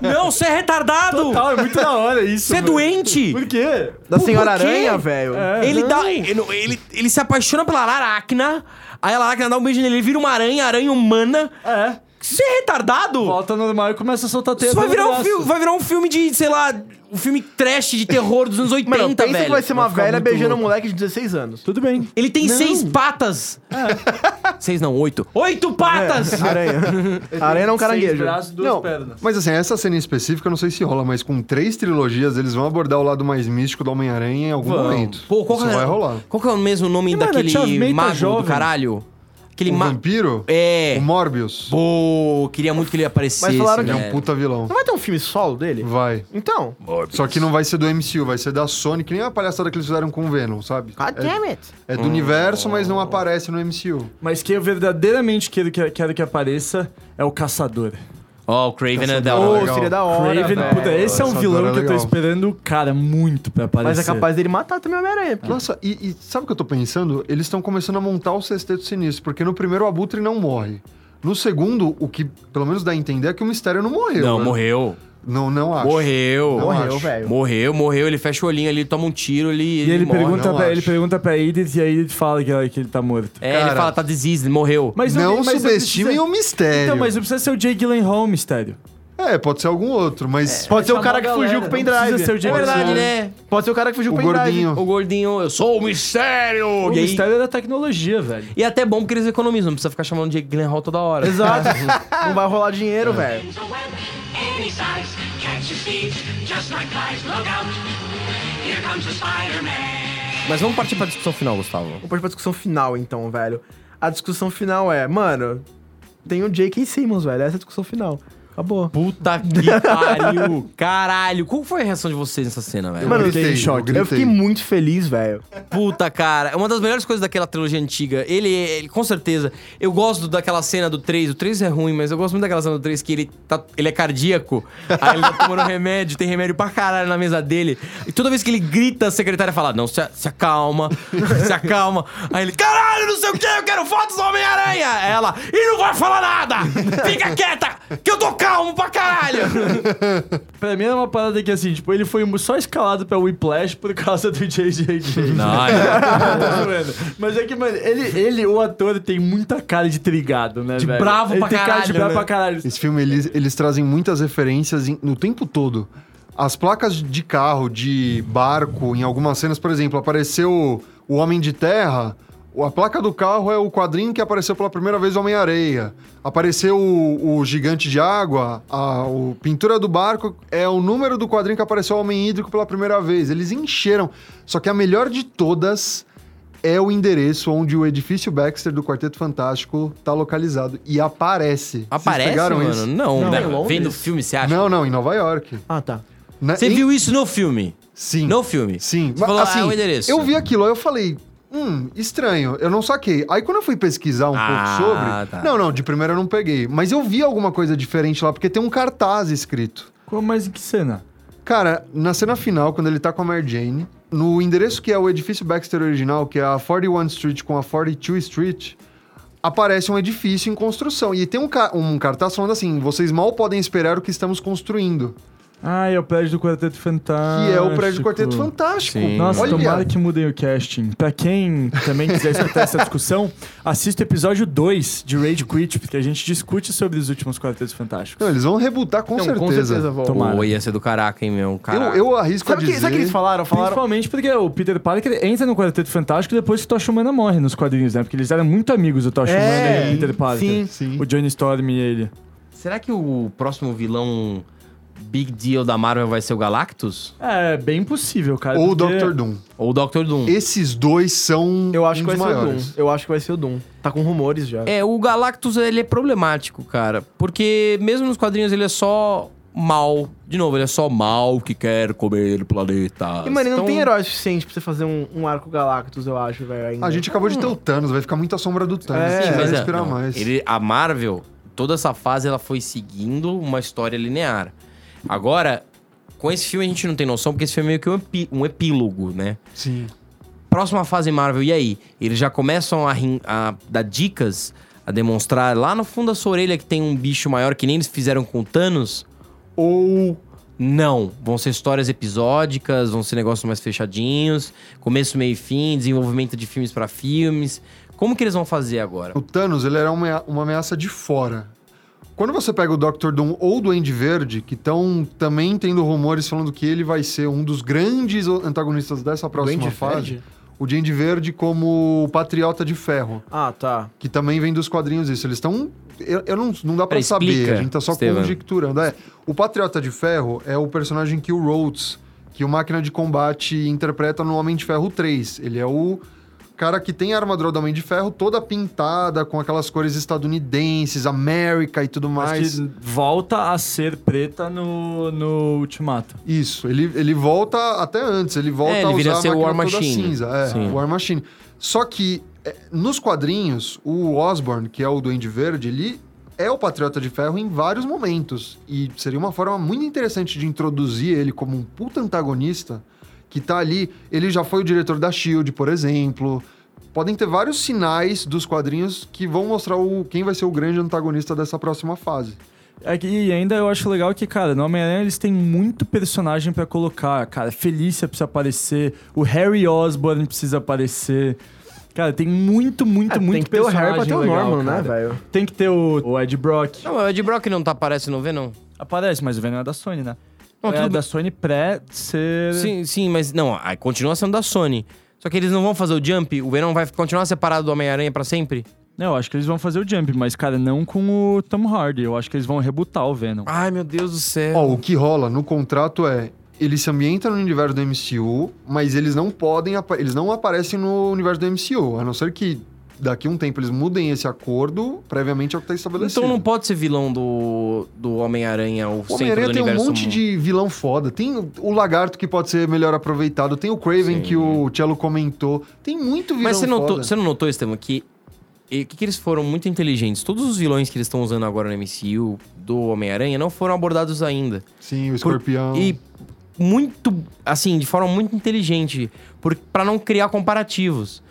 não, você é retardado! Total, é muito da hora isso. Você é mano. doente! Por quê? Da Por- Senhora por quê? Aranha, velho. É. Ele dá. Ele, ele, ele se apaixona pela Aracna, aí a Aracna dá um beijo nele, ele vira uma aranha, aranha humana. É. Você é retardado? Volta normal e começa a soltar teia Isso vai pelo virar, um braço. filme, vai virar um filme de, sei lá, um filme trash de terror dos anos 80, Mano, pensa velho. que vai ser uma ficar velha muito beijando um louco. moleque de 16 anos. Tudo bem. Ele tem Não. seis patas. Seis não, oito. Oito patas! Aranha. Aranha não é um Seis caranguejo. braços, duas Não, pernas. mas assim, essa cena em específica eu não sei se rola, mas com três trilogias eles vão abordar o lado mais místico do Homem-Aranha em algum Vão. momento. Pô, qual Isso que é- vai rolar. Qual que é o mesmo nome E, mano, daquele tá mago do jovem. caralho? Aquele O mago. vampiro? É. O Morbius. Pô, queria muito que ele aparecesse. Mas falaram Ele é um puta vilão. Não vai ter um filme solo dele? Vai. Então. Só que não vai ser do MCU, vai ser da Sony, que nem a palhaçada que eles fizeram com o Venom, sabe? God damn it. É, é do universo, mas não aparece no MCU. Mas quem eu verdadeiramente quero que, quero que apareça é o Caçador. Ó, o Craven é da Caçador. Ô, hora. legal. seria da hora, Craven, velho. puta, esse é um vilão é que eu tô legal. esperando, cara, muito pra aparecer. Mas é capaz dele matar também o Homem-Aranha. pô. Nossa, e, e sabe o que eu tô pensando? Eles estão começando a montar o sexteto sinistro, porque no primeiro o Abutre não morre. No segundo, o que pelo menos dá a entender é que o Mistério não morreu. Não, né? morreu. Não, não acho. Morreu. Não Morreu, acho. velho. Morreu, morreu. Ele fecha o olhinho ali, toma um tiro ele, E ele, morre. pergunta pra, ele pergunta pra Edith e a Edith fala que, ela- que ele tá morto. É, ele Cara. fala, tá diseased, ele morreu. Mas Não, mas subestimem precisa- o Mistério. Então, mas não precisa ser o Jay Gyllenhaal, mistério. É, pode ser algum outro, mas Pode ser o cara que galera, fugiu com o pendrive. precisa ser o é verdade, né? Pode ser o cara que fugiu o com o pendrive. gordinho. O gordinho, eu sou o mistério! O e, aí- mistério é da tecnologia, velho. e é até bom porque eles economizam, não precisa ficar chamando de Gyllenhaal toda hora. Exato. não vai rolar dinheiro, velho. Any size, thieves just like flies. Look out! Here comes the Spider-Man. Mas vamos partir pra discussão final, Gustavo. Vamos partir pra discussão final, então, velho. A discussão final é, mano, tem o J.K. Simmons, velho. Essa é a discussão final. Acabou. Puta que pariu! Caralho! Qual foi a reação de vocês nessa cena, velho? Mano, eu fiquei em choque. eu. Eu fiquei muito feliz, velho. Puta, cara. É uma das melhores coisas daquela trilogia antiga. Ele, ele, com certeza. Eu gosto daquela cena do 3. O 3 é ruim, mas eu gosto muito daquela cena do 3 que ele, tá, ele é cardíaco. aí ele tá tomando remédio, tem remédio pra caralho na mesa dele. E toda vez que ele grita, a secretária fala: Não, se, se acalma, se acalma. Aí ele: Caralho, não sei o que, eu quero fotos do Homem-Aranha. Ela: E não vai falar nada! Fica quieta, que eu tô calmo pra caralho! Pra mim é uma parada que, assim, tipo, ele foi só escalado pra Whiplash por causa do JJJ. Não, é. Tô zoando. Mas é que, mano, ele, ele, o ator, tem muita cara de trigado, né, De velho? bravo ele pra tem cara de caralho, bravo né? pra caralho. Esse filme, eles, eles trazem muitas referências em- no tempo todo. As placas de carro, de barco, em algumas cenas, por exemplo, apareceu o Homem de Terra, a placa do carro é o quadrinho que apareceu pela primeira vez o Homem-Areia. Apareceu o, o Gigante de Água, a o pintura do barco é o número do quadrinho que apareceu o Homem Hídrico pela primeira vez. Eles encheram. Só que a melhor de todas é o endereço onde o edifício Baxter do Quarteto Fantástico tá localizado. E aparece. Vocês Aparece, pegaram mano? isso? Não, Não, né? em Londres. Vendo o filme, você acha? Não, não, em Nova York. Ah, tá. Na- Você em- viu isso no filme? Sim. No filme? Sim. Você falou, assim, ah, é o endereço. Eu vi aquilo, aí eu falei, hum, estranho, eu não saquei. Aí quando eu fui pesquisar um Ah, pouco sobre. tá. Não, não, de primeira eu não peguei. Mas eu vi alguma coisa diferente lá, porque tem um cartaz escrito. Como, mas em que cena? Cara, na cena final, quando ele tá com a Mary Jane, no endereço que é o edifício Baxter original, que é a 41 Street com a 42 Street, aparece um edifício em construção. E tem um, ca um cartaz falando assim: vocês mal podem esperar o que estamos construindo. Ah, é o prédio do Quarteto Fantástico. Que é o prédio do Quarteto Fantástico. Sim. Nossa, Olha, tomara que mudem o casting. Pra quem também quiser escutar essa discussão, assista o episódio 2 de Rage Quit, porque a gente discute sobre os últimos Quartetos Fantásticos. Não, eles vão rebutar com Não, certeza. com certeza vão. Tomara. Pô, ia ser do caraca, hein, meu? Eu, Caraca. eu arrisco Sabe a o que, dizer... sabe o que eles falaram? Falaram. Principalmente porque o Peter Parker entra no Quarteto Fantástico depois que o Tocha Humana morre nos quadrinhos, né? Porque eles eram muito amigos, o Tocha É, Humana e o Peter Parker. sim, sim. O Johnny Storm e ele. Será que o próximo vilão big deal da Marvel vai ser o Galactus? É, bem possível, cara. Ou o porque- Dr. Doom. Ou o Doctor Doom? Esses dois são Eu acho que vai dos ser o Doom. maiores. Eu acho que vai ser o Doom. Tá com rumores já. É, o Galactus, ele é problemático, cara. Porque mesmo nos quadrinhos ele é só mal. De novo, ele é só mal que quer comer planetas. E, mano, não Então, tem herói suficiente pra você fazer um, um arco Galactus, eu acho, velho. A gente acabou de ter o Thanos, vai ficar muita sombra do Thanos. É, Sim, Sim, vai mas é, respirar não, mais. ele- a Marvel, toda essa fase, ela foi seguindo uma história linear. Agora, com esse filme a gente não tem noção, porque esse filme é meio que um, epi- um epílogo, né? Sim. Próxima fase Marvel, e aí? Eles já começam a, a dar dicas, a demonstrar lá no fundo da sua orelha que tem um bicho maior, que nem eles fizeram com o Thanos? Ou não? Vão ser histórias episódicas, vão ser negócios mais fechadinhos, começo, meio e fim, desenvolvimento de filmes pra filmes. Como que eles vão fazer agora? O Thanos, ele era uma, uma ameaça de fora. Quando você pega o Dr. Doom ou o Duende Verde, que estão também tendo rumores falando que ele vai ser um dos grandes antagonistas dessa próxima Duende fase. Verde? O Duende Verde como o Patriota de Ferro, Ah, tá. que também vem dos quadrinhos isso. Eles estão... Eu, eu não, não dá pra Peraí, saber, a gente tá só Estevam. conjecturando. É, o Patriota de Ferro é o personagem que o Rhodes, que o Máquina de Combate interpreta no Homem de Ferro 3. Ele é o cara que tem a armadura do Homem de Ferro toda pintada, com aquelas cores estadunidenses, América e tudo Mas mais. que volta a ser preta no, no Ultimato. Isso, ele, ele volta até antes, ele volta É, ele a usar ser a o máquina War Machine. cinza. É, Sim. o War Machine. Só que é, nos quadrinhos, o Osborn, que é o Duende Verde, ele é o Patriota de Ferro em vários momentos. E seria uma forma muito interessante de introduzir ele como um puta antagonista que tá ali. Ele já foi o diretor da Shield, por exemplo. Podem ter vários sinais dos quadrinhos que vão mostrar o, quem vai ser o grande antagonista dessa próxima fase. É que- e ainda eu acho legal que, cara, no Homem-Aranha eles têm muito personagem pra colocar. Cara, Felícia precisa aparecer, o Harry Osborn precisa aparecer. Cara, tem muito, muito, É, muito tem que ter o personagem Harry pra ter o legal, Norman, né, cara. velho? Tem que ter o, o Ed Brock. Não, o Ed Brock não tá aparece no Venom? Aparece, mas o Venom é da Sony, né? Não, é tudo da Sony pré ser... Sim, sim, mas não, continua sendo da Sony. Só que eles não vão fazer o jump, o Venom vai continuar separado do Homem-Aranha pra sempre? Não, eu acho que eles vão fazer o Jump, mas, cara, não com o Tom Hardy. Eu acho que eles vão rebutar o Venom. Ai, meu Deus do céu. Ó, o que rola no contrato é ele se ambienta no universo do MCU, mas eles não podem, eles não aparecem no universo do MCU, a não ser que daqui a um tempo eles mudem esse acordo previamente ao que está estabelecido. então não pode ser vilão do, do Homem-Aranha, o O centro do Homem-Aranha tem um monte de vilão foda. Tem o- o Lagarto que pode ser melhor aproveitado. Tem o Craven Sim. que o Cello comentou. Tem muito vilão Mas você, notou, foda. você não notou, Estevam, que, e- que, que eles foram muito inteligentes? Todos os vilões que eles estão usando agora no MCU do Homem-Aranha não foram abordados ainda. Sim, o Escorpião. E muito, assim, de forma muito inteligente, por, pra não criar comparativos.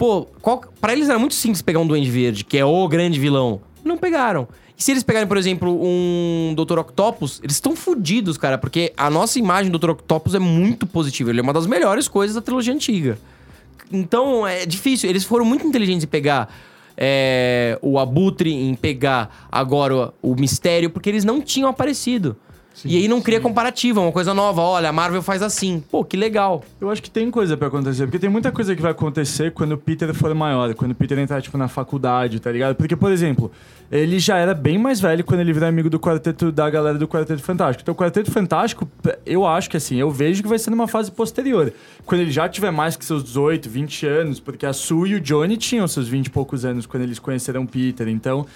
Pô, qual, pra eles era muito simples pegar um Duende Verde, que é o grande vilão. Não pegaram. E se eles pegarem, por exemplo, um Dr. Octopus, eles estão fodidos, cara, porque a nossa imagem do Dr. Octopus é muito positiva. Ele é uma das melhores coisas da trilogia antiga. Então, é difícil. Eles foram muito inteligentes em pegar é, o Abutre, em pegar agora o Mistério, porque eles não tinham aparecido. E aí não cria comparativa, uma coisa nova. Olha, a Marvel faz assim. Pô, que legal. Eu acho que tem coisa pra acontecer, porque tem muita coisa que vai acontecer quando o Peter for maior, quando o Peter entrar, tipo, na faculdade, tá ligado? Porque, por exemplo, ele já era bem mais velho quando ele virou amigo do quarteto, da galera do Quarteto Fantástico. Então, o Quarteto Fantástico, eu acho que, assim, eu vejo que vai ser numa fase posterior. Quando ele já tiver mais que seus 18, 20 anos, porque a Sue e o Johnny tinham seus 20 e poucos anos quando eles conheceram o Peter, então...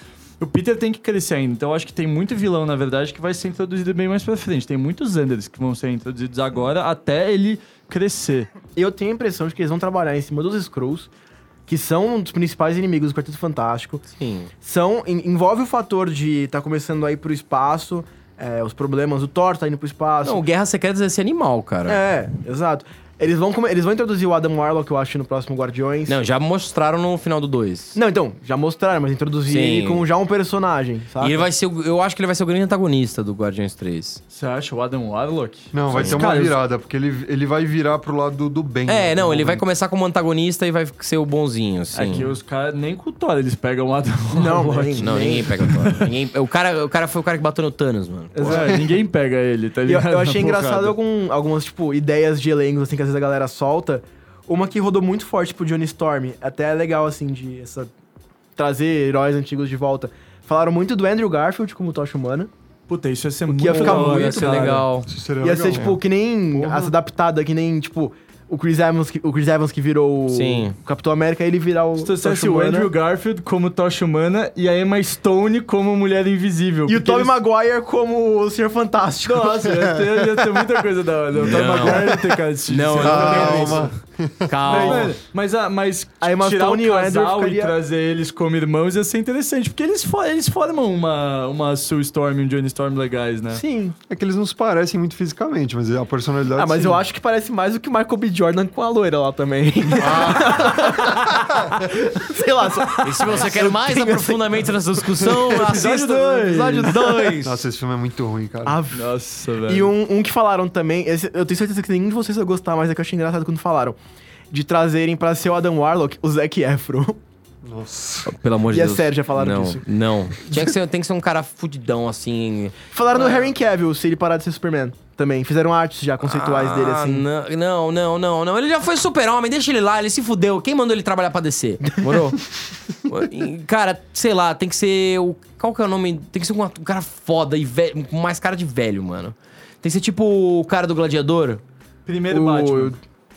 O Peter tem que crescer ainda, então eu acho que tem muito vilão, na verdade, que vai ser introduzido bem mais pra frente. Tem muitos Anders que vão ser introduzidos agora até ele crescer. Eu tenho a impressão de que eles vão trabalhar em cima dos Skrulls, que são um dos principais inimigos do Quarteto Fantástico. Sim. São, en- envolve o fator de estar começando a ir pro espaço, é, os problemas, o Thor tá indo pro espaço. Não, Guerra Secretas é esse animal, cara. É, exato. Eles vão, come- eles vão introduzir o Adam Warlock, eu acho, no próximo Guardiões. Não, já mostraram no final do 2. Não, então, já mostraram, mas introduzir Sim. ele como já um personagem, sabe? E ele vai ser, o- eu acho que ele vai ser o grande antagonista do Guardiões 3. Você acha o Adam Warlock? Não, vai Sim. ter uma Cara, eu- virada, porque ele, ele vai virar pro lado do, do bem. É, né, não, no ele vai momento. começar como antagonista e vai ser o bonzinho, assim. É que os caras, nem com o Thor, eles pegam o Adam Não, Warlock. nem- Não, ninguém pega o Thor. Ninguém- o, cara, o cara foi o cara que bateu no Thanos, mano. É, ninguém pega ele, tá E eu, ligado? eu achei Na engraçado porrada. algum- algumas, tipo, ideias de elencos, assim, que às vezes a galera solta. Uma que rodou muito forte pro Johnny Storm. Até é legal, assim, de essa, trazer heróis antigos de volta. Falaram muito do Andrew Garfield como Tocha Humana. Puta, isso ia ser muito ia ficar muito Ia ser cara. legal. Isso seria Ia legal. ser, tipo, que nem... Essa adaptada, que nem, tipo... O Chris Evans, que, o Chris Evans que virou o- Sim. o Capitão América, ele virar o Se trouxesse Tocha o. Andrew Garfield como Tocha Humana e a Emma Stone como Mulher Invisível. E o Tobey eles- Maguire como o Senhor Fantástico. Nossa, ia ter, ia ter muita coisa da hora. O Tobey Não. Maguire ia ter cara de Não, não Calma. Mas, Calma. mano, mas, a, mas A Emma tirar Stone o e casal ficaria- e trazer eles como irmãos ia ser interessante. Porque eles, fo- eles formam uma, uma Sue Storm e um Johnny Storm legais, né? Sim. É que eles não se parecem muito fisicamente, mas a personalidade. Ah, mas sim. eu acho que parece mais do que Michael B. Jordan com a loira lá também. Sei lá. só- E se você quer mais aprofundamento nessa discussão, assista dois. o episódio 2. Nossa, esse filme é muito ruim, cara. Ah, Nossa, velho. E um, um que falaram também, esse- eu tenho certeza que nenhum de vocês vai gostar, mas é que eu achei engraçado quando falaram. De trazerem pra ser o Adam Warlock o Zac Efron. Nossa. Pelo amor de E é Deus. sério, já falaram não, disso. Não, Tinha que ser, tem que ser um cara fudidão, assim... Falaram no Harry Cavill, se ele parar de ser Superman. Também. Fizeram artes já conceituais dele, Ah, assim. Não, não, não, não. Ele já foi super-homem, deixa ele lá, ele se fudeu. Quem mandou ele trabalhar pra descer? Morou? E, cara, sei lá, tem que ser o. Qual que é o nome? Tem que ser um, um cara foda e velho, com mais cara de velho, mano. Tem que ser tipo o cara do Gladiador. Primeiro O- Batman.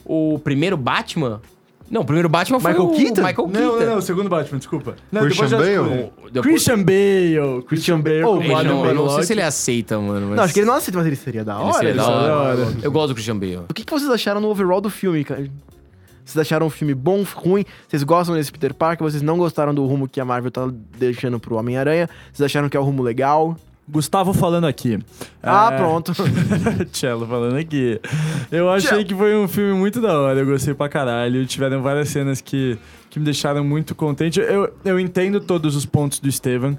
O primeiro Batman? Não, o primeiro Batman foi Michael o Keaton? Michael Keaton. Não, não, não, o segundo Batman, desculpa. Não, Christian depois já Bale? Depois- Christian Bale. Christian Bale. Oh, Ele Adam não, eu não sei se ele aceita, mano. Mas Não, acho que ele não aceita, mas ele seria da ele hora. seria ele da seria hora. da hora. Eu gosto do Christian Bale. O que, que vocês acharam no overall do filme, cara? Vocês acharam o filme bom, ruim? Vocês gostam desse Peter Parker? Vocês não gostaram do rumo que a Marvel tá deixando pro Homem-Aranha? Vocês acharam que é o rumo legal? Gustavo falando aqui. Ah, É, pronto. Cello falando aqui. Eu achei que foi um filme muito da hora, eu gostei pra caralho. Tiveram várias cenas que, que me deixaram muito contente. Eu, eu entendo todos os pontos do Estevam.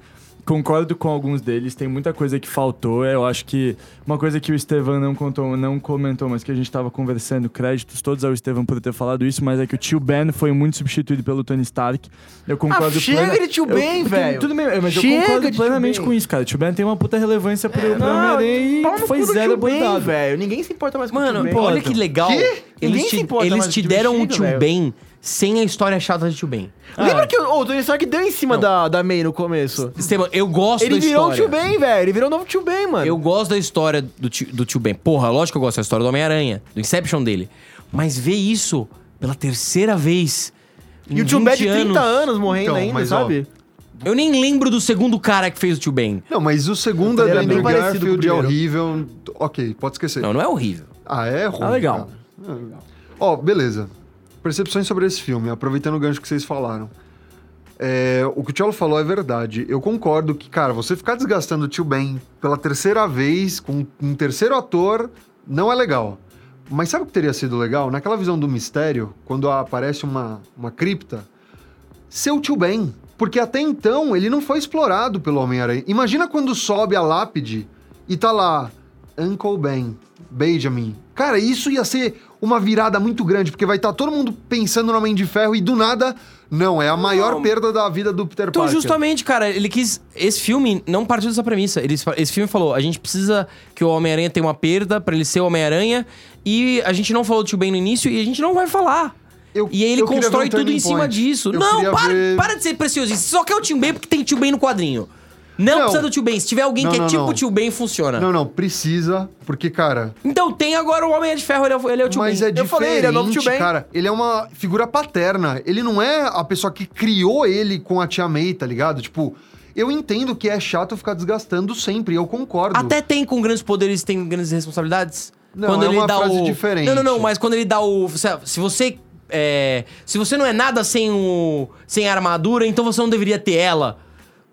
Concordo com alguns deles, tem muita coisa que faltou. Eu acho que uma coisa que o Estevam não contou, não comentou, mas que a gente tava conversando, créditos todos ao Estevam por ter falado isso, mas é que o tio Ben foi muito substituído pelo Tony Stark. Eu concordo Ah, chega plena- de tio Ben, velho. Tudo bem, mas Chega eu concordo plenamente com isso, cara. O tio Ben tem uma puta relevância pro, Não, Homem-Aranha e foi zero tio Ben, abordado. velho. Ninguém se importa mais com o Mano, tio Ben. olha que legal. Ninguém Eles se te, importa eles mais te deram um chega, tio velho. Ben sem a história chata de tio Ben. Lembra que o, o Tony Stark deu em cima Não. da, da May no começo? Esteban, eu gosto Ele da virou o história. tio Ben, velho. Ele virou o novo tio Ben, mano. Eu gosto da história do tio, do tio Ben. Porra, lógico que eu gosto da história do Homem-Aranha, do Inception dele. Mas ver isso pela terceira vez. E o tio Ben 20 de 30 anos, morrendo Então, ainda, mas, ó, sabe? Eu nem lembro do segundo cara que fez o tio Ben. Não, mas o segundo é Ele bem parecido com o Garfield, é horrível. Ok, pode esquecer. Não, não é horrível. Ah, é ruim. Ah, legal. Ó, beleza. Percepções sobre esse filme, aproveitando o gancho que vocês falaram. É, o que o Tchelo falou é verdade. Eu concordo que, cara, você ficar desgastando o tio Ben pela terceira vez com um terceiro ator não é legal. Mas sabe o que teria sido legal? Naquela visão do mistério, quando aparece uma, uma cripta, ser o tio Ben. Porque até então ele não foi explorado pelo Homem-Aranha. Imagina quando sobe a lápide e tá lá Uncle Ben, Benjamin. Cara, isso ia ser uma virada muito grande, porque vai estar todo mundo pensando no Homem de Ferro e do nada, não, é a maior perda da vida do Peter Então, Parker. justamente, cara, ele quis. Esse filme não partiu dessa premissa. Ele, esse filme falou: a gente precisa que o Homem-Aranha tenha uma perda pra ele ser o Homem-Aranha. E a gente não falou do Tio Ben no início e a gente não vai falar. Eu- e aí ele constrói tudo em turning cima point. disso. Eu não, para, ver- para de ser precioso. Você só quer o Tio Ben porque tem Tio Ben no quadrinho. Não, Não. precisa do Tio Ben. Se tiver alguém Não, que é não, tipo não. o Tio Ben, funciona. Não, não, precisa, porque, cara, Então tem agora o Homem de Ferro, ele é, o- ele é o Tio mas Ben. é Eu diferente, falei, ele é o novo Tio Ben. cara. Ele é uma figura paterna. Ele não é a pessoa que criou ele com a tia May, tá ligado? Tipo, eu entendo que é chato ficar desgastando sempre, eu concordo. Até tem com grandes poderes tem grandes responsabilidades. Não, é uma frase diferente. Não, não, não, mas quando ele dá o. Se se você. é, se você não é nada sem o. sem a armadura, então você não deveria ter ela.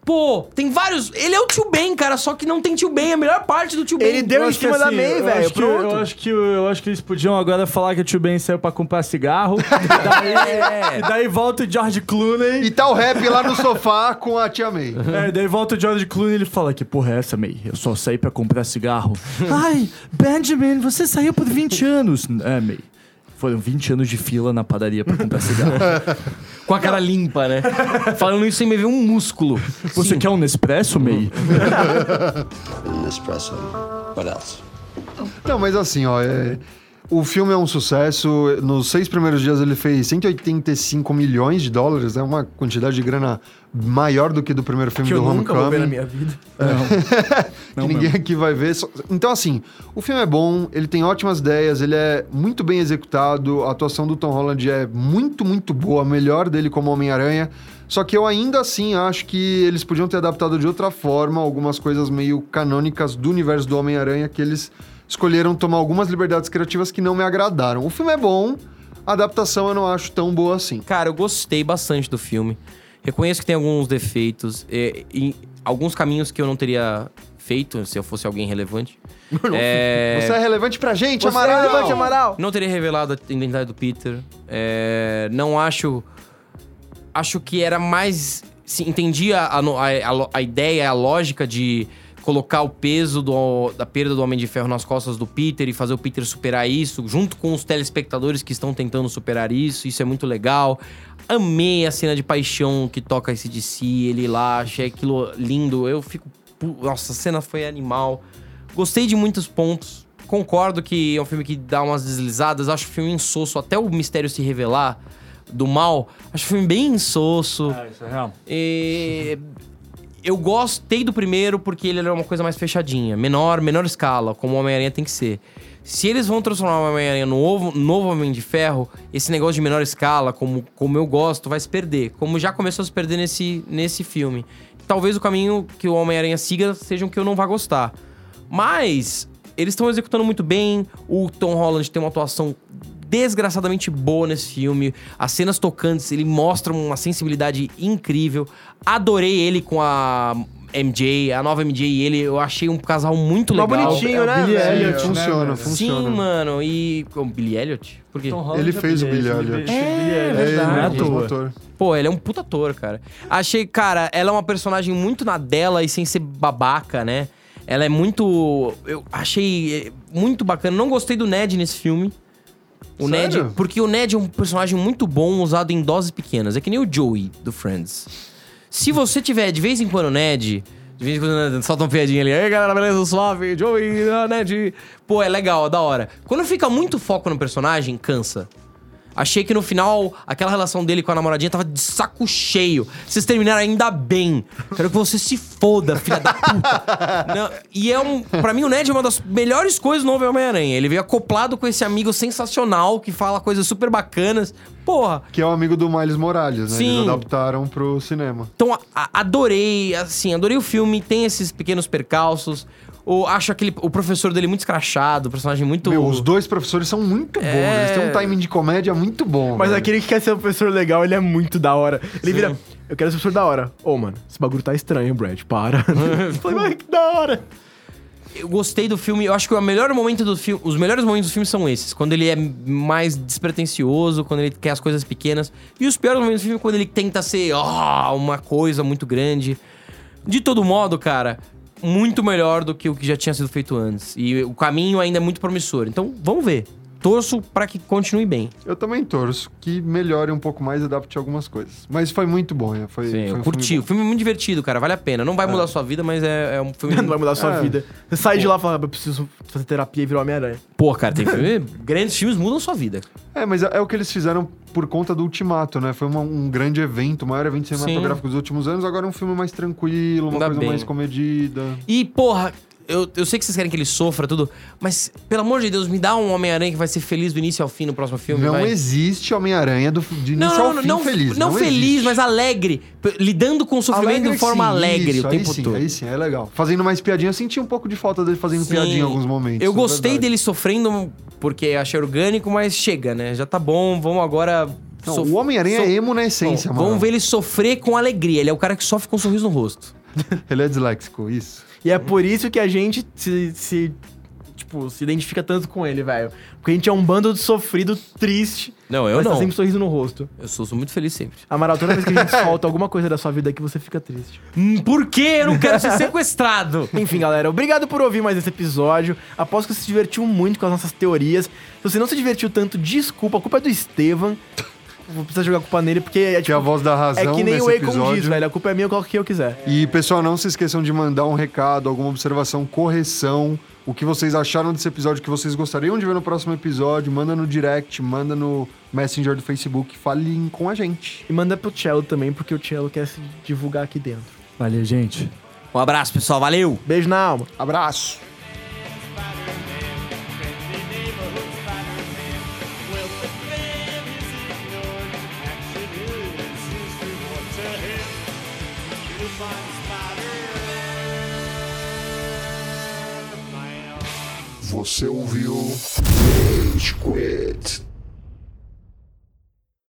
Pô, tem vários. Ele é o tio Ben, cara, só que não tem tio Ben, é a melhor parte do tio Ben. Ele deu Eu em cima da assim, May, eu velho. acho que- Pronto. Eu acho, que, eu acho que eles podiam agora falar que o tio Ben saiu pra comprar cigarro. e, daí, e daí volta o George Clooney. E tá o rap lá no sofá com a tia May. É, daí volta o George Clooney e ele fala que porra é essa, May? Eu só saí pra comprar cigarro. Ai, Benjamin, você saiu por 20 anos. É, May. Foram 20 anos de fila na padaria pra comprar cigarro. Com a cara limpa, né? Falando isso sem me ver um músculo. Você quer um Nespresso, May? An espresso. What else? Não, mas assim, ó, é- o filme é um sucesso. Nos seis primeiros dias ele fez 185 milhões de dólares, é uma quantidade de grana maior do que do primeiro filme Que eu do nunca vou ver na minha vida. que ninguém aqui vai ver. Então, assim, o filme é bom, ele tem ótimas ideias, ele é muito bem executado, a atuação do Tom Holland é muito, muito boa, a melhor dele como Homem-Aranha. Só que eu ainda assim acho que eles podiam ter adaptado de outra forma algumas coisas meio canônicas do universo do Homem-Aranha que eles escolheram tomar algumas liberdades criativas que não me agradaram. O filme é bom, a adaptação eu não acho tão boa assim. Cara, eu gostei bastante do filme. Reconheço que tem alguns defeitos. E, e alguns caminhos que eu não teria feito se eu fosse alguém relevante. É, Você é relevante pra gente, Você é Amaral! relevante, Amaral. Não teria revelado a identidade do Peter. É, não acho. Acho que era mais. Sim, entendi a, a, a, a ideia, a lógica de colocar o peso do- da perda do Homem de Ferro nas costas do Peter e fazer o Peter superar isso, junto com os telespectadores que estão tentando superar isso. Isso é muito legal. Amei a cena de paixão que toca esse de si, ele lá, achei aquilo lindo. Eu fico. Nossa, a cena foi animal. Gostei de muitos pontos. Concordo que é um filme que dá umas deslizadas. Acho o filme insosso até o mistério se revelar do mal. Acho o filme bem insosso. isso é real. E eu gostei do primeiro porque ele era uma coisa mais fechadinha, menor, menor escala, como o Homem-Aranha tem que ser. Se eles vão transformar o Homem-Aranha no novo, novo Homem de Ferro, esse negócio de menor escala, como, como eu gosto, vai se perder. Como já começou a se perder nesse, nesse filme. Talvez o caminho que o Homem-Aranha siga seja um que eu não vá gostar. Mas eles estão executando muito bem. O Tom Holland tem uma atuação desgraçadamente boa nesse filme. As cenas tocantes, ele mostra uma sensibilidade incrível. Adorei ele com a MJ, a nova MJ e ele. Eu achei um casal muito Mó legal. bonitinho, É o né? Billy velho? Elliot, funciona, né, funciona. Sim, mano. E. O Billy Elliot? Por quê? Ele fez o Billy Elliot. É, É, ele verdade. é é mesmo toa. ator. Pô, ele é um puta ator, cara. Achei, cara, ela é uma personagem muito na dela e sem ser babaca, né? Ela é muito. Eu achei é, muito bacana. Não gostei do Ned nesse filme. O Sério? Ned. Porque o Ned é um personagem muito bom usado em doses pequenas. É que nem o Joey do Friends. Se você tiver de vez em quando Ned. De vez em quando Ned solta uma piadinha ali. Ei, galera, beleza? Suave, Joey, ah, Ned. Pô, é legal, é da hora. Quando fica muito foco no personagem, cansa. Achei que no final, aquela relação dele com a namoradinha tava de saco cheio. Vocês terminaram ainda bem. Quero que você se foda, filha da puta. Não, e é um. Pra mim, o Ned é uma das melhores coisas do novo Homem-Aranha. Ele veio acoplado com esse amigo sensacional que fala coisas super bacanas. Porra, Que é o amigo do Miles Morales, né? Sim. Eles adaptaram pro cinema. Então, adorei, assim, adorei o filme, tem esses pequenos percalços. O, acho aquele, o professor dele muito escrachado, o personagem muito. Meu, os dois professores são muito bons. É. Eles têm um timing de comédia muito bom. Mas velho. aquele que quer ser um professor legal, ele é muito da hora. Ele vira, eu quero ser professor da hora. Ô, mano, esse bagulho tá estranho, Brad, para. Eu Falei, mas que da hora. Eu gostei do filme, eu acho que o melhor momento do filme. Os melhores momentos do filme são esses. Quando ele é mais despretensioso, quando ele quer as coisas pequenas. E os piores momentos do filme é quando ele tenta ser ó, uma coisa muito grande. De todo modo, cara, muito melhor do que o que já tinha sido feito antes. E o caminho ainda é muito promissor. Então, vamos ver. Torço pra que continue bem. Eu também torço que melhore um pouco mais e adapte algumas coisas. Mas foi muito bom, né? Foi, Sim, foi eu um curti. filme O filme é muito divertido, cara. Vale a pena. Não vai mudar a sua vida, mas é, é um filme. Não vai mudar a sua É. vida. Você sai de lá e fala, eu preciso fazer terapia e virar Homem-Aranha. Pô, cara, tem filme. grandes filmes mudam a sua vida. É, mas é, é o que eles fizeram por conta do Ultimato, né? Foi uma- um grande evento, o maior evento cinematográfico dos últimos anos. Agora é um filme mais tranquilo, uma Ainda coisa bem. mais comedida. E, porra, eu, eu sei que vocês querem que ele sofra tudo, mas, pelo amor de Deus, me dá um Homem-Aranha que vai ser feliz do início ao fim no próximo filme. Não vai. existe Homem-Aranha do- de Não, início não, ao não, fim não, feliz. não feliz, existe. mas alegre. Lidando com o sofrimento de forma sim, alegre isso, o tempo aí sim, todo. Aí sim, é legal. Fazendo mais piadinha, eu senti um pouco de falta dele fazendo Sim. piadinha em alguns momentos. Eu é gostei verdade. dele sofrendo porque achei orgânico, mas chega, né? Já tá bom, vamos agora. Não, sof- o Homem-Aranha so- é emo na essência, Bom, mano. Vamos ver ele sofrer com alegria. Ele é o cara que sofre com um sorriso no rosto. Ele é disléxico, isso. E é por isso que a gente se, se, tipo, se identifica tanto com ele, velho. Porque a gente é um bando de sofrido triste. Não, eu mas não. tá sempre um sorriso no rosto. Eu sou, sou muito feliz sempre. Amaral, toda vez que a gente solta alguma coisa da sua vida aqui, você fica triste. Hum, por quê? Eu não quero ser sequestrado. Enfim, galera, obrigado por ouvir mais esse episódio. Aposto que você se divertiu muito com as nossas teorias. Se você não se divertiu tanto, desculpa. A culpa é do Estevam. Vou precisar jogar a culpa nele, porque é, Que é tipo, a voz da razão é que nem nesse o Akon episódio. diz, velho. A culpa é minha, eu coloco o que eu quiser. E, pessoal, não se esqueçam de mandar um recado, alguma observação, correção, o que vocês acharam desse episódio, que vocês gostariam de ver no próximo episódio. Manda no direct, manda no Messenger do Facebook, falem com a gente. E manda pro Cello também, porque o Cello quer se divulgar aqui dentro. Valeu, gente. Um abraço, pessoal. Valeu! Beijo na alma. Abraço! Você ouviu Rage Quit.